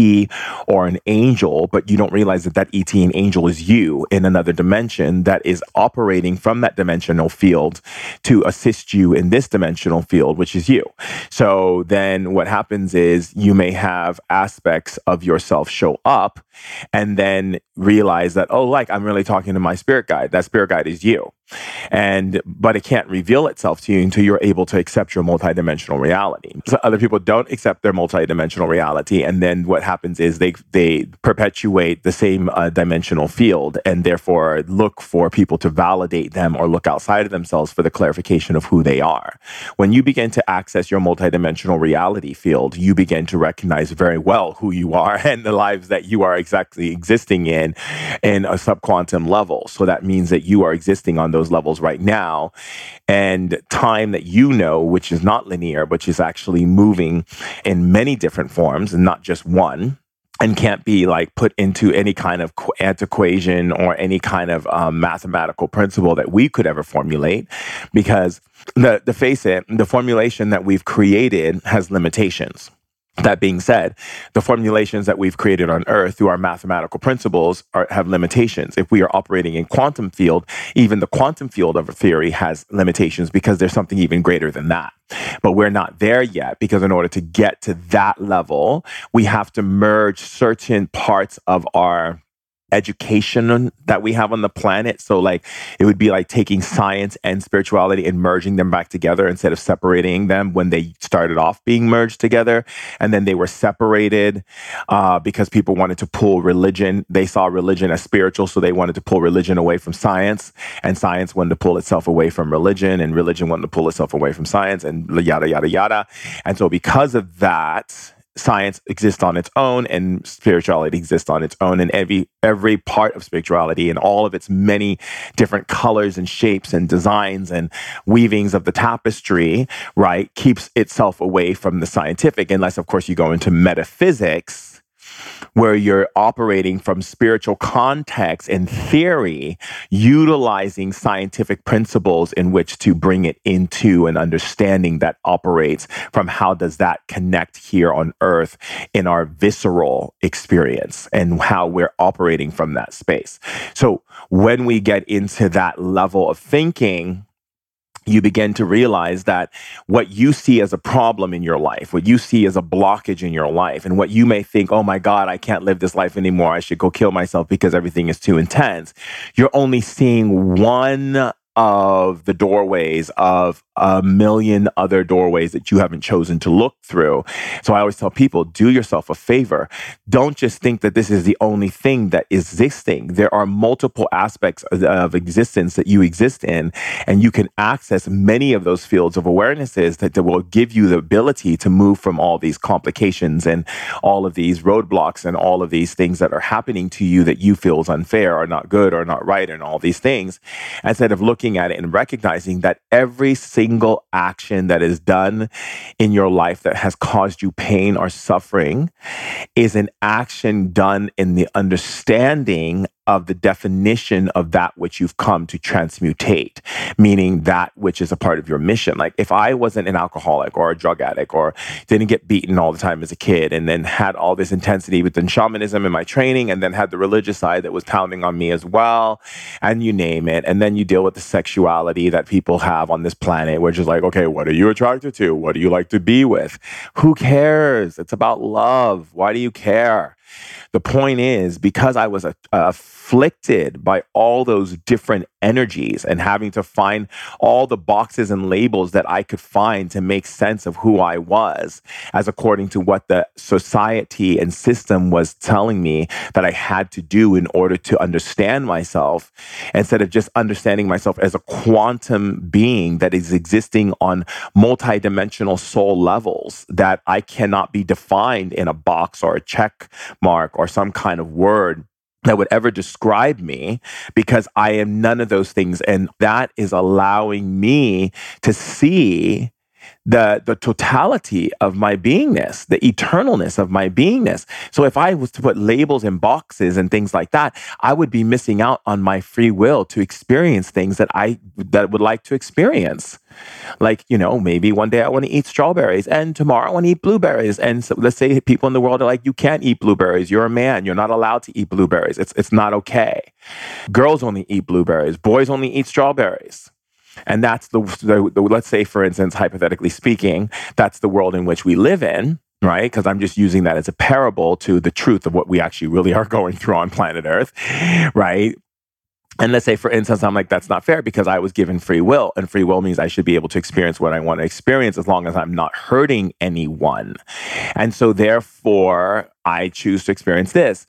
or an angel but you don't realize that that et and angel is you in another dimension that is operating from that dimensional field to assist you in this dimensional field which is you. So then what happens is you may have aspects of yourself show up and then realize that oh like i'm really talking to my spirit guide. That spirit guide is you. And but it can't reveal itself to you until you're able to accept your multidimensional reality. So other people don't accept their multidimensional reality, and then what happens is they they perpetuate the same uh, dimensional field, and therefore look for people to validate them or look outside of themselves for the clarification of who they are. When you begin to access your multidimensional reality field, you begin to recognize very well who you are and the lives that you are exactly existing in in a subquantum level. So that means that you are existing on those those levels right now. And time that you know, which is not linear, which is actually moving in many different forms and not just one and can't be like put into any kind of antiquation or any kind of um, mathematical principle that we could ever formulate because the, the face it the formulation that we've created has limitations that being said, the formulations that we've created on Earth through our mathematical principles are, have limitations. If we are operating in quantum field, even the quantum field of a theory has limitations because there's something even greater than that. But we're not there yet because in order to get to that level, we have to merge certain parts of our education that we have on the planet. So, like, it would be like taking science and spirituality and merging them back together instead of separating them when they started off being merged together. And then they were separated uh, because people wanted to pull religion. They saw religion as spiritual, so they wanted to pull religion away from science. And science wanted to pull itself away from religion, and religion wanted to pull itself away from science, and yada, yada, yada. And so, because of that, science exists on its own and spirituality exists on its own and every every part of spirituality and all of its many different colors and shapes and designs and weavings of the tapestry right keeps itself away from the scientific unless of course you go into metaphysics where you're operating from spiritual context and theory, utilizing scientific principles in which to bring it into an understanding that operates from how does that connect here on earth in our visceral experience and how we're operating from that space. So when we get into that level of thinking, you begin to realize that what you see as a problem in your life, what you see as a blockage in your life, and what you may think, oh my God, I can't live this life anymore. I should go kill myself because everything is too intense. You're only seeing one of the doorways of a million other doorways that you haven't chosen to look through. So I always tell people do yourself a favor. Don't just think that this is the only thing that is existing. There are multiple aspects of, existence that you exist in, and you can access many of those fields of awarenesses that, that will give you the ability to move from all these complications and all of these roadblocks and all of these things that are happening to you that you feel is unfair or not good or not right and all these things instead of looking at it and recognizing that every single single action that is done in your life that has caused you pain or suffering is an action done in the understanding of the definition of that which you've come to transmutate, meaning that which is a part of your mission. Like if I wasn't an alcoholic or a drug addict or didn't get beaten all the time as a kid and then had all this intensity within shamanism in my training and then had the religious side that was pounding on me as well, and you name it. And then you deal with the sexuality that people have on this planet, which is like, okay, what are you attracted to? What do you like to be with? Who cares? It's about love. Why do you care? The point is, because I was afflicted by all those different energies and having to find all the boxes and labels that I could find to make sense of who I was, as according to what the society and system was telling me that I had to do in order to understand myself, instead of just understanding myself as a quantum being that is existing on multidimensional soul levels that I cannot be defined in a box or a check mark or some kind of word that would ever describe me because I am none of those things. And that is allowing me to see the the totality of my beingness, the eternalness of my beingness. So if I was to put labels and boxes and things like that, I would be missing out on my free will to experience things that I that would like to experience. Like, you know, maybe one day I want to eat strawberries and tomorrow I want to eat blueberries. And so let's say people in the world are like, you can't eat blueberries. You're a man. You're not allowed to eat blueberries. It's, it's not okay. Girls only eat blueberries. Boys only eat strawberries. And that's the, the, the, let's say, for instance, hypothetically speaking, that's the world in which we live in, right? Because I'm just using that as a parable to the truth of what we actually really are going through on planet Earth, right? And let's say, for instance, I'm like, that's not fair because I was given free will. And free will means I should be able to experience what I want to experience as long as I'm not hurting anyone. And so, therefore, I choose to experience this.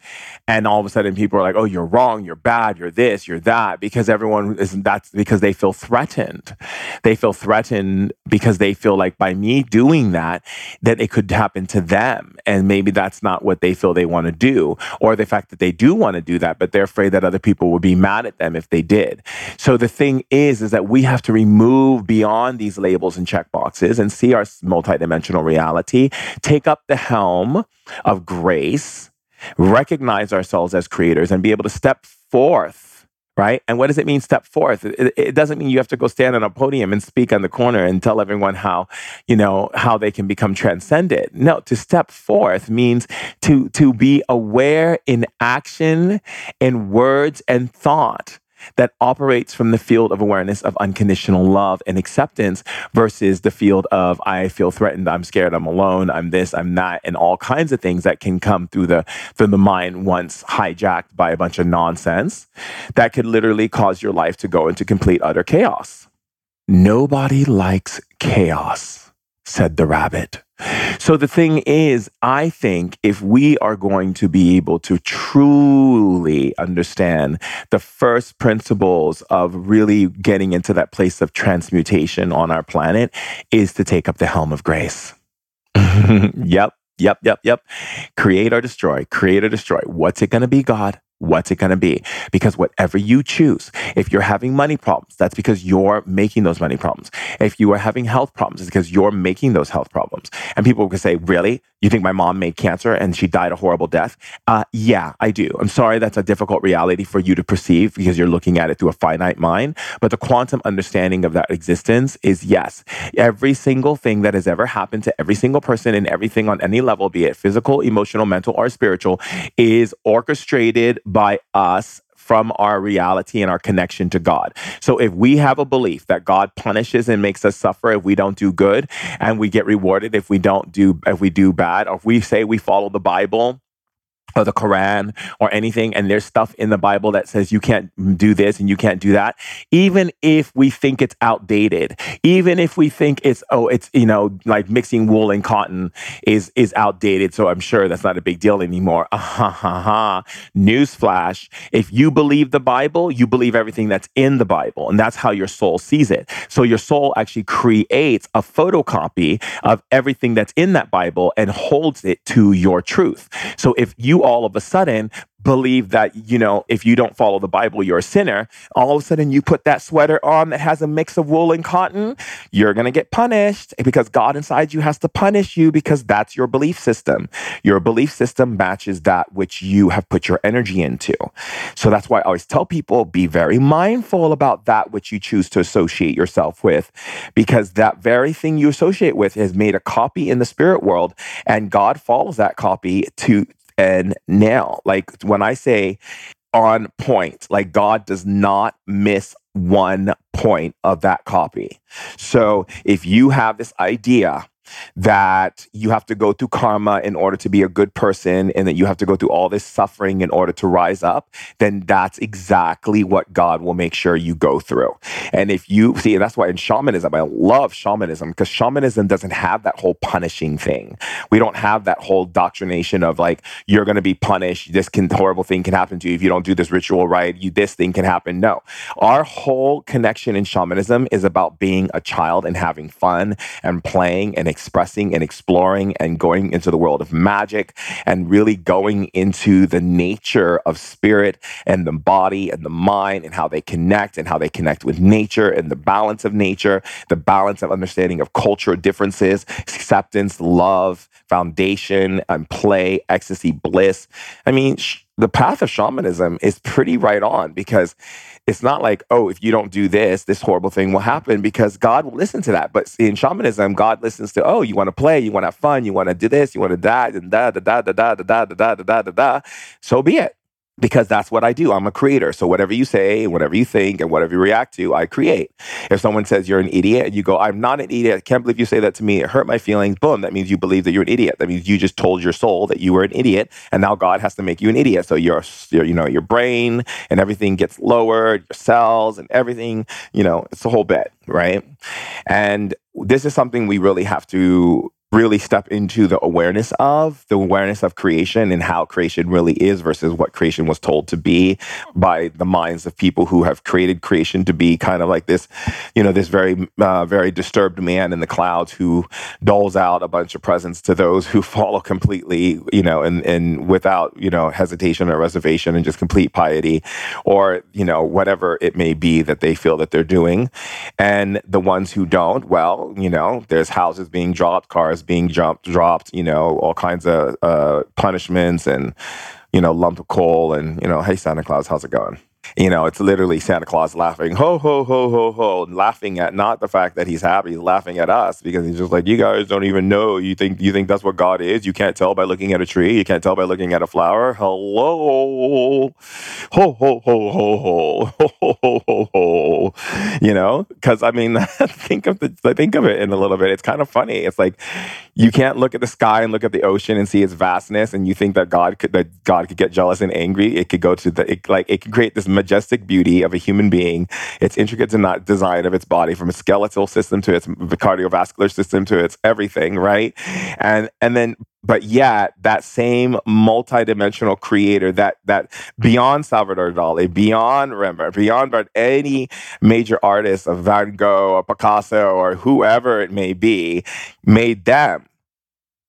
And all of a sudden people are like, oh, you're wrong, you're bad, you're this, you're that, because everyone is that's because they feel threatened. They feel threatened because they feel like by me doing that, that it could happen to them. And maybe that's not what they feel they want to do. Or the fact that they do want to do that, but they're afraid that other people would be mad at them if they did. So the thing is, is that we have to remove beyond these labels and check boxes and see our multidimensional reality, take up the helm of grace, recognize ourselves as creators, and be able to step forth. Right. And what does it mean, step forth? It, it, doesn't mean you have to go stand on a podium and speak on the corner and tell everyone how, you know, how they can become transcended. No, to step forth means to, to be aware in action, in words and thought that operates from the field of awareness of unconditional love and acceptance versus the field of I feel threatened, I'm scared, I'm alone, I'm this, I'm that, and all kinds of things that can come through the through the mind once hijacked by a bunch of nonsense that could literally cause your life to go into complete utter chaos. Nobody likes chaos, said the rabbit. So the thing is, I think if we are going to be able to truly understand the first principles of really getting into that place of transmutation on our planet is to take up the helm of grace. yep. Yep, yep, yep. Create or destroy, create or destroy. What's it going to be, God? What's it going to be? Because whatever you choose, if you're having money problems, that's because you're making those money problems. If you are having health problems, it's because you're making those health problems. And people can say, really? You think my mom made cancer and she died a horrible death? Uh, yeah, I do. I'm sorry that's a difficult reality for you to perceive because you're looking at it through a finite mind. But the quantum understanding of that existence is yes. Every single thing that has ever happened to every single person and everything on any level, be it physical, emotional, mental, or spiritual, is orchestrated by us from our reality and our connection to God. So if we have a belief that God punishes and makes us suffer if we don't do good and we get rewarded if we don't do if we do bad or if we say we follow the Bible or the Quran or anything, and there's stuff in the Bible that says you can't do this and you can't do that, even if we think it's outdated, even if we think it's oh, it's you know like mixing wool and cotton is is outdated, so I'm sure that's not a big deal anymore. Ha, ha, ha. Newsflash: If you believe the Bible, you believe everything that's in the Bible, and that's how your soul sees it. So your soul actually creates a photocopy of everything that's in that Bible and holds it to your truth. So if you all of a sudden believe that, you know, if you don't follow the Bible, you're a sinner. All of a sudden, you put that sweater on that has a mix of wool and cotton, you're going to get punished because God inside you has to punish you because that's your belief system. Your belief system matches that which you have put your energy into. So that's why I always tell people be very mindful about that which you choose to associate yourself with because that very thing you associate with has made a copy in the spirit world and God follows that copy to and nail. Like when I say on point, like God does not miss one point of that copy. So if you have this idea that you have to go through karma in order to be a good person and that you have to go through all this suffering in order to rise up, then that's exactly what God will make sure you go through. And if you see, that's why in shamanism, I love shamanism because shamanism doesn't have that whole punishing thing. We don't have that whole doctrination of like, you're going to be punished. This can, horrible thing can happen to you if you don't do this ritual right. You, this thing can happen. No, our whole connection in shamanism is about being a child and having fun and playing and expressing and exploring and going into the world of magic and really going into the nature of spirit and the body and the mind and how they connect and how they connect with nature and the balance of nature, the balance of understanding of cultural differences, acceptance, love, foundation, and play, ecstasy, bliss. I mean, sh- the path of shamanism is pretty right on because it's not like, oh, if you don't do this, this horrible thing will happen because God will listen to that. But in shamanism, God listens to, oh, you want to play, you want to have fun, you want to do this, you want to die, and da da da da da da da da da da da da. So be it because that's what I do. I'm a creator. So whatever you say, whatever you think, and whatever you react to, I create. If someone says you're an idiot and you go, I'm not an idiot, I can't believe you say that to me, it hurt my feelings, boom, that means you believe that you're an idiot. That means you just told your soul that you were an idiot, and now God has to make you an idiot. So your, your you know, your brain and everything gets lowered, your cells and everything, you know, it's a whole bit, right? And this is something we really have to really step into the awareness of the awareness of creation and how creation really is versus what creation was told to be by the minds of people who have created creation to be kind of like this you know this very uh, very disturbed man in the clouds who doles out a bunch of presents to those who follow completely you know and and without you know hesitation or reservation and just complete piety or you know whatever it may be that they feel that they're doing. And the ones who don't well you know there's houses being dropped cars being jumped, dropped, you know, all kinds of uh, punishments and, you know, lump of coal and, you know, hey, Santa Claus, how's it going? You know, it's literally Santa Claus laughing, ho, ho, ho, ho, ho, laughing at not the fact that he's happy, he's laughing at us because he's just like, you guys don't even know. You think you think that's what God is? You can't tell by looking at a tree. You can't tell by looking at a flower. Hello, ho, ho, ho, ho, ho, ho, ho, ho, ho. You know, because I mean, think of the think of it in a little bit. It's kind of funny. It's like you can't look at the sky and look at the ocean and see its vastness, and you think that God could that God could get jealous and angry. It could go to the it, like it can create this majestic beauty of a human being, its intricate design of its body, from its skeletal system to its cardiovascular system to its everything, right? And and then but yet that same multidimensional creator that that beyond Salvador Dali, beyond Rembrandt, beyond any major artist of Van Gogh or Picasso or whoever it may be, made them.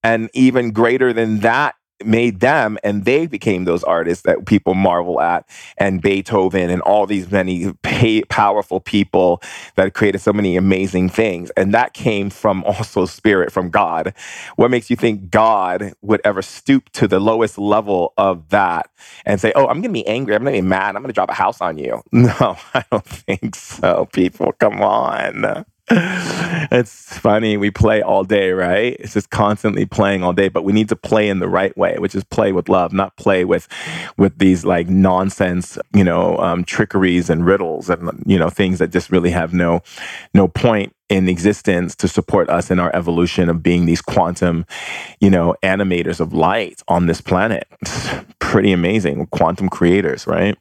And even greater than that made them and they became those artists that people marvel at and beethoven and all these many pay, powerful people that created so many amazing things. And that came from also spirit from god. What makes you think god would ever stoop to the lowest level of that and say oh i'm gonna be angry. I'm gonna be mad. I'm gonna drop a house on you. No i don't think so people. Come on it's funny. We play all day, right? It's just constantly playing all day, but we need to play in the right way, which is play with love, not play with with these like nonsense, you know, um, trickeries and riddles and you know things that just really have no no point in existence to support us in our evolution of being these quantum, you know, animators of light on this planet. It's pretty amazing, quantum creators, right?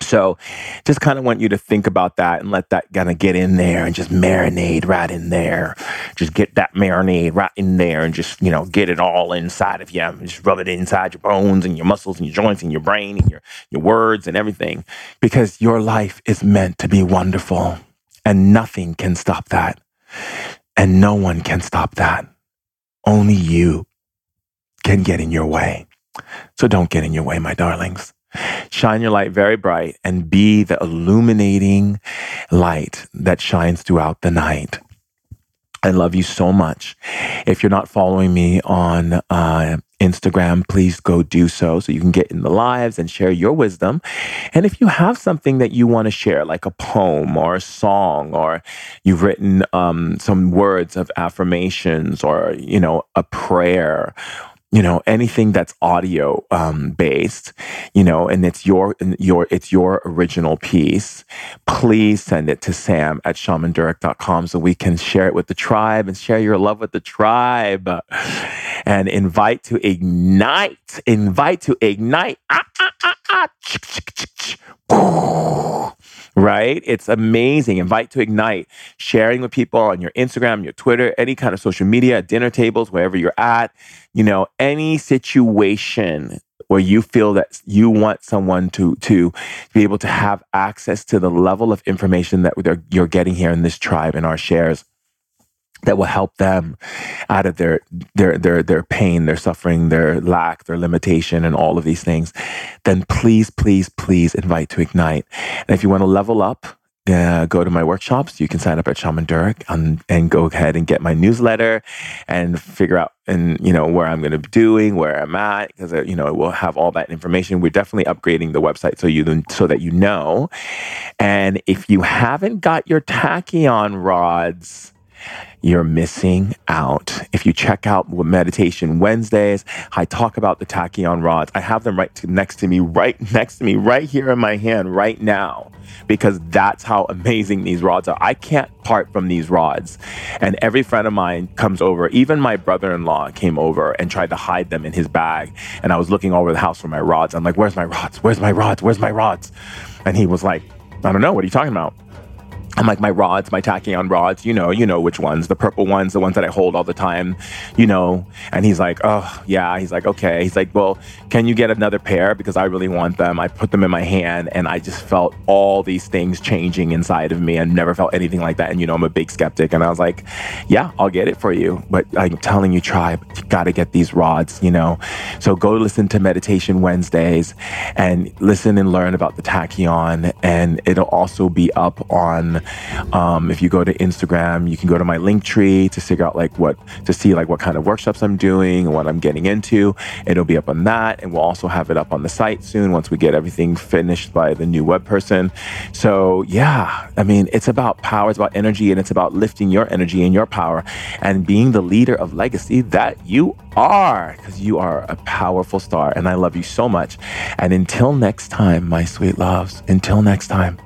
So just kind of want you to think about that and let that kind of get in there and just marinate right in there. Just get that marinade right in there and just, you know, get it all inside of you. Just rub it inside your bones and your muscles and your joints and your brain and your, your words and everything. Because your life is meant to be wonderful and nothing can stop that. And no one can stop that. Only you can get in your way. So don't get in your way, my darlings. Shine your light very bright and be the illuminating light that shines throughout the night. I love you so much. If you're not following me on uh, Instagram, please go do so so you can get in the lives and share your wisdom. And if you have something that you want to share, like a poem or a song, or you've written um, some words of affirmations or, you know, a prayer you know anything that's audio um, based you know and it's your your it's your original piece please send it to sam at shamandurek.com so we can share it with the tribe and share your love with the tribe. And invite to ignite invite to ignite. Ah, ah, ah, right? It's amazing. Invite to Ignite, sharing with people on your Instagram, your Twitter, any kind of social media, dinner tables, wherever you're at, you know, any situation where you feel that you want someone to to be able to have access to the level of information that you're getting here in this tribe in our shares that will help them out of their their their their pain, their suffering, their lack, their limitation, and all of these things, then please, please, please invite to Ignite. And if you want to level up, uh, go to my workshops. You can sign up at Shaman Durek and, and go ahead and get my newsletter and figure out and you know where I'm going to be doing, where I'm at, because uh, you know it will have all that information. We're definitely upgrading the website so you so that you know. And if you haven't got your tachyon rods you're missing out. If you check out Meditation Wednesdays, I talk about the tachyon rods. I have them right to, next to me, right next to me, right here in my hand right now, because that's how amazing these rods are. I can't part from these rods. And every friend of mine comes over, even my brother in law came over and tried to hide them in his bag. And I was looking all over the house for my rods. I'm like, where's my rods? Where's my rods? Where's my rods? And he was like, I don't know. What are you talking about? I'm like my rods, my tachyon rods, you know, you know which ones, the purple ones, the ones that I hold all the time, you know. And he's like, oh yeah. He's like, okay. He's like, well, can you get another pair because I really want them. I put them in my hand, and I just felt all these things changing inside of me. I never felt anything like that. And you know, I'm a big skeptic, and I was like, yeah, I'll get it for you. But I'm telling you, tribe, you got to get these rods, you know. So go listen to Meditation Wednesdays, and listen and learn about the tachyon, and it'll also be up on um, if you go to Instagram, you can go to my link tree to figure out like what to see like what kind of workshops I'm doing and what I'm getting into. It'll be up on that, and we'll also have it up on the site soon once we get everything finished by the new web person. So yeah, I mean it's about power, it's about energy, and it's about lifting your energy and your power and being the leader of legacy that you are because you are a powerful star and I love you so much. And until next time, my sweet loves, until next time.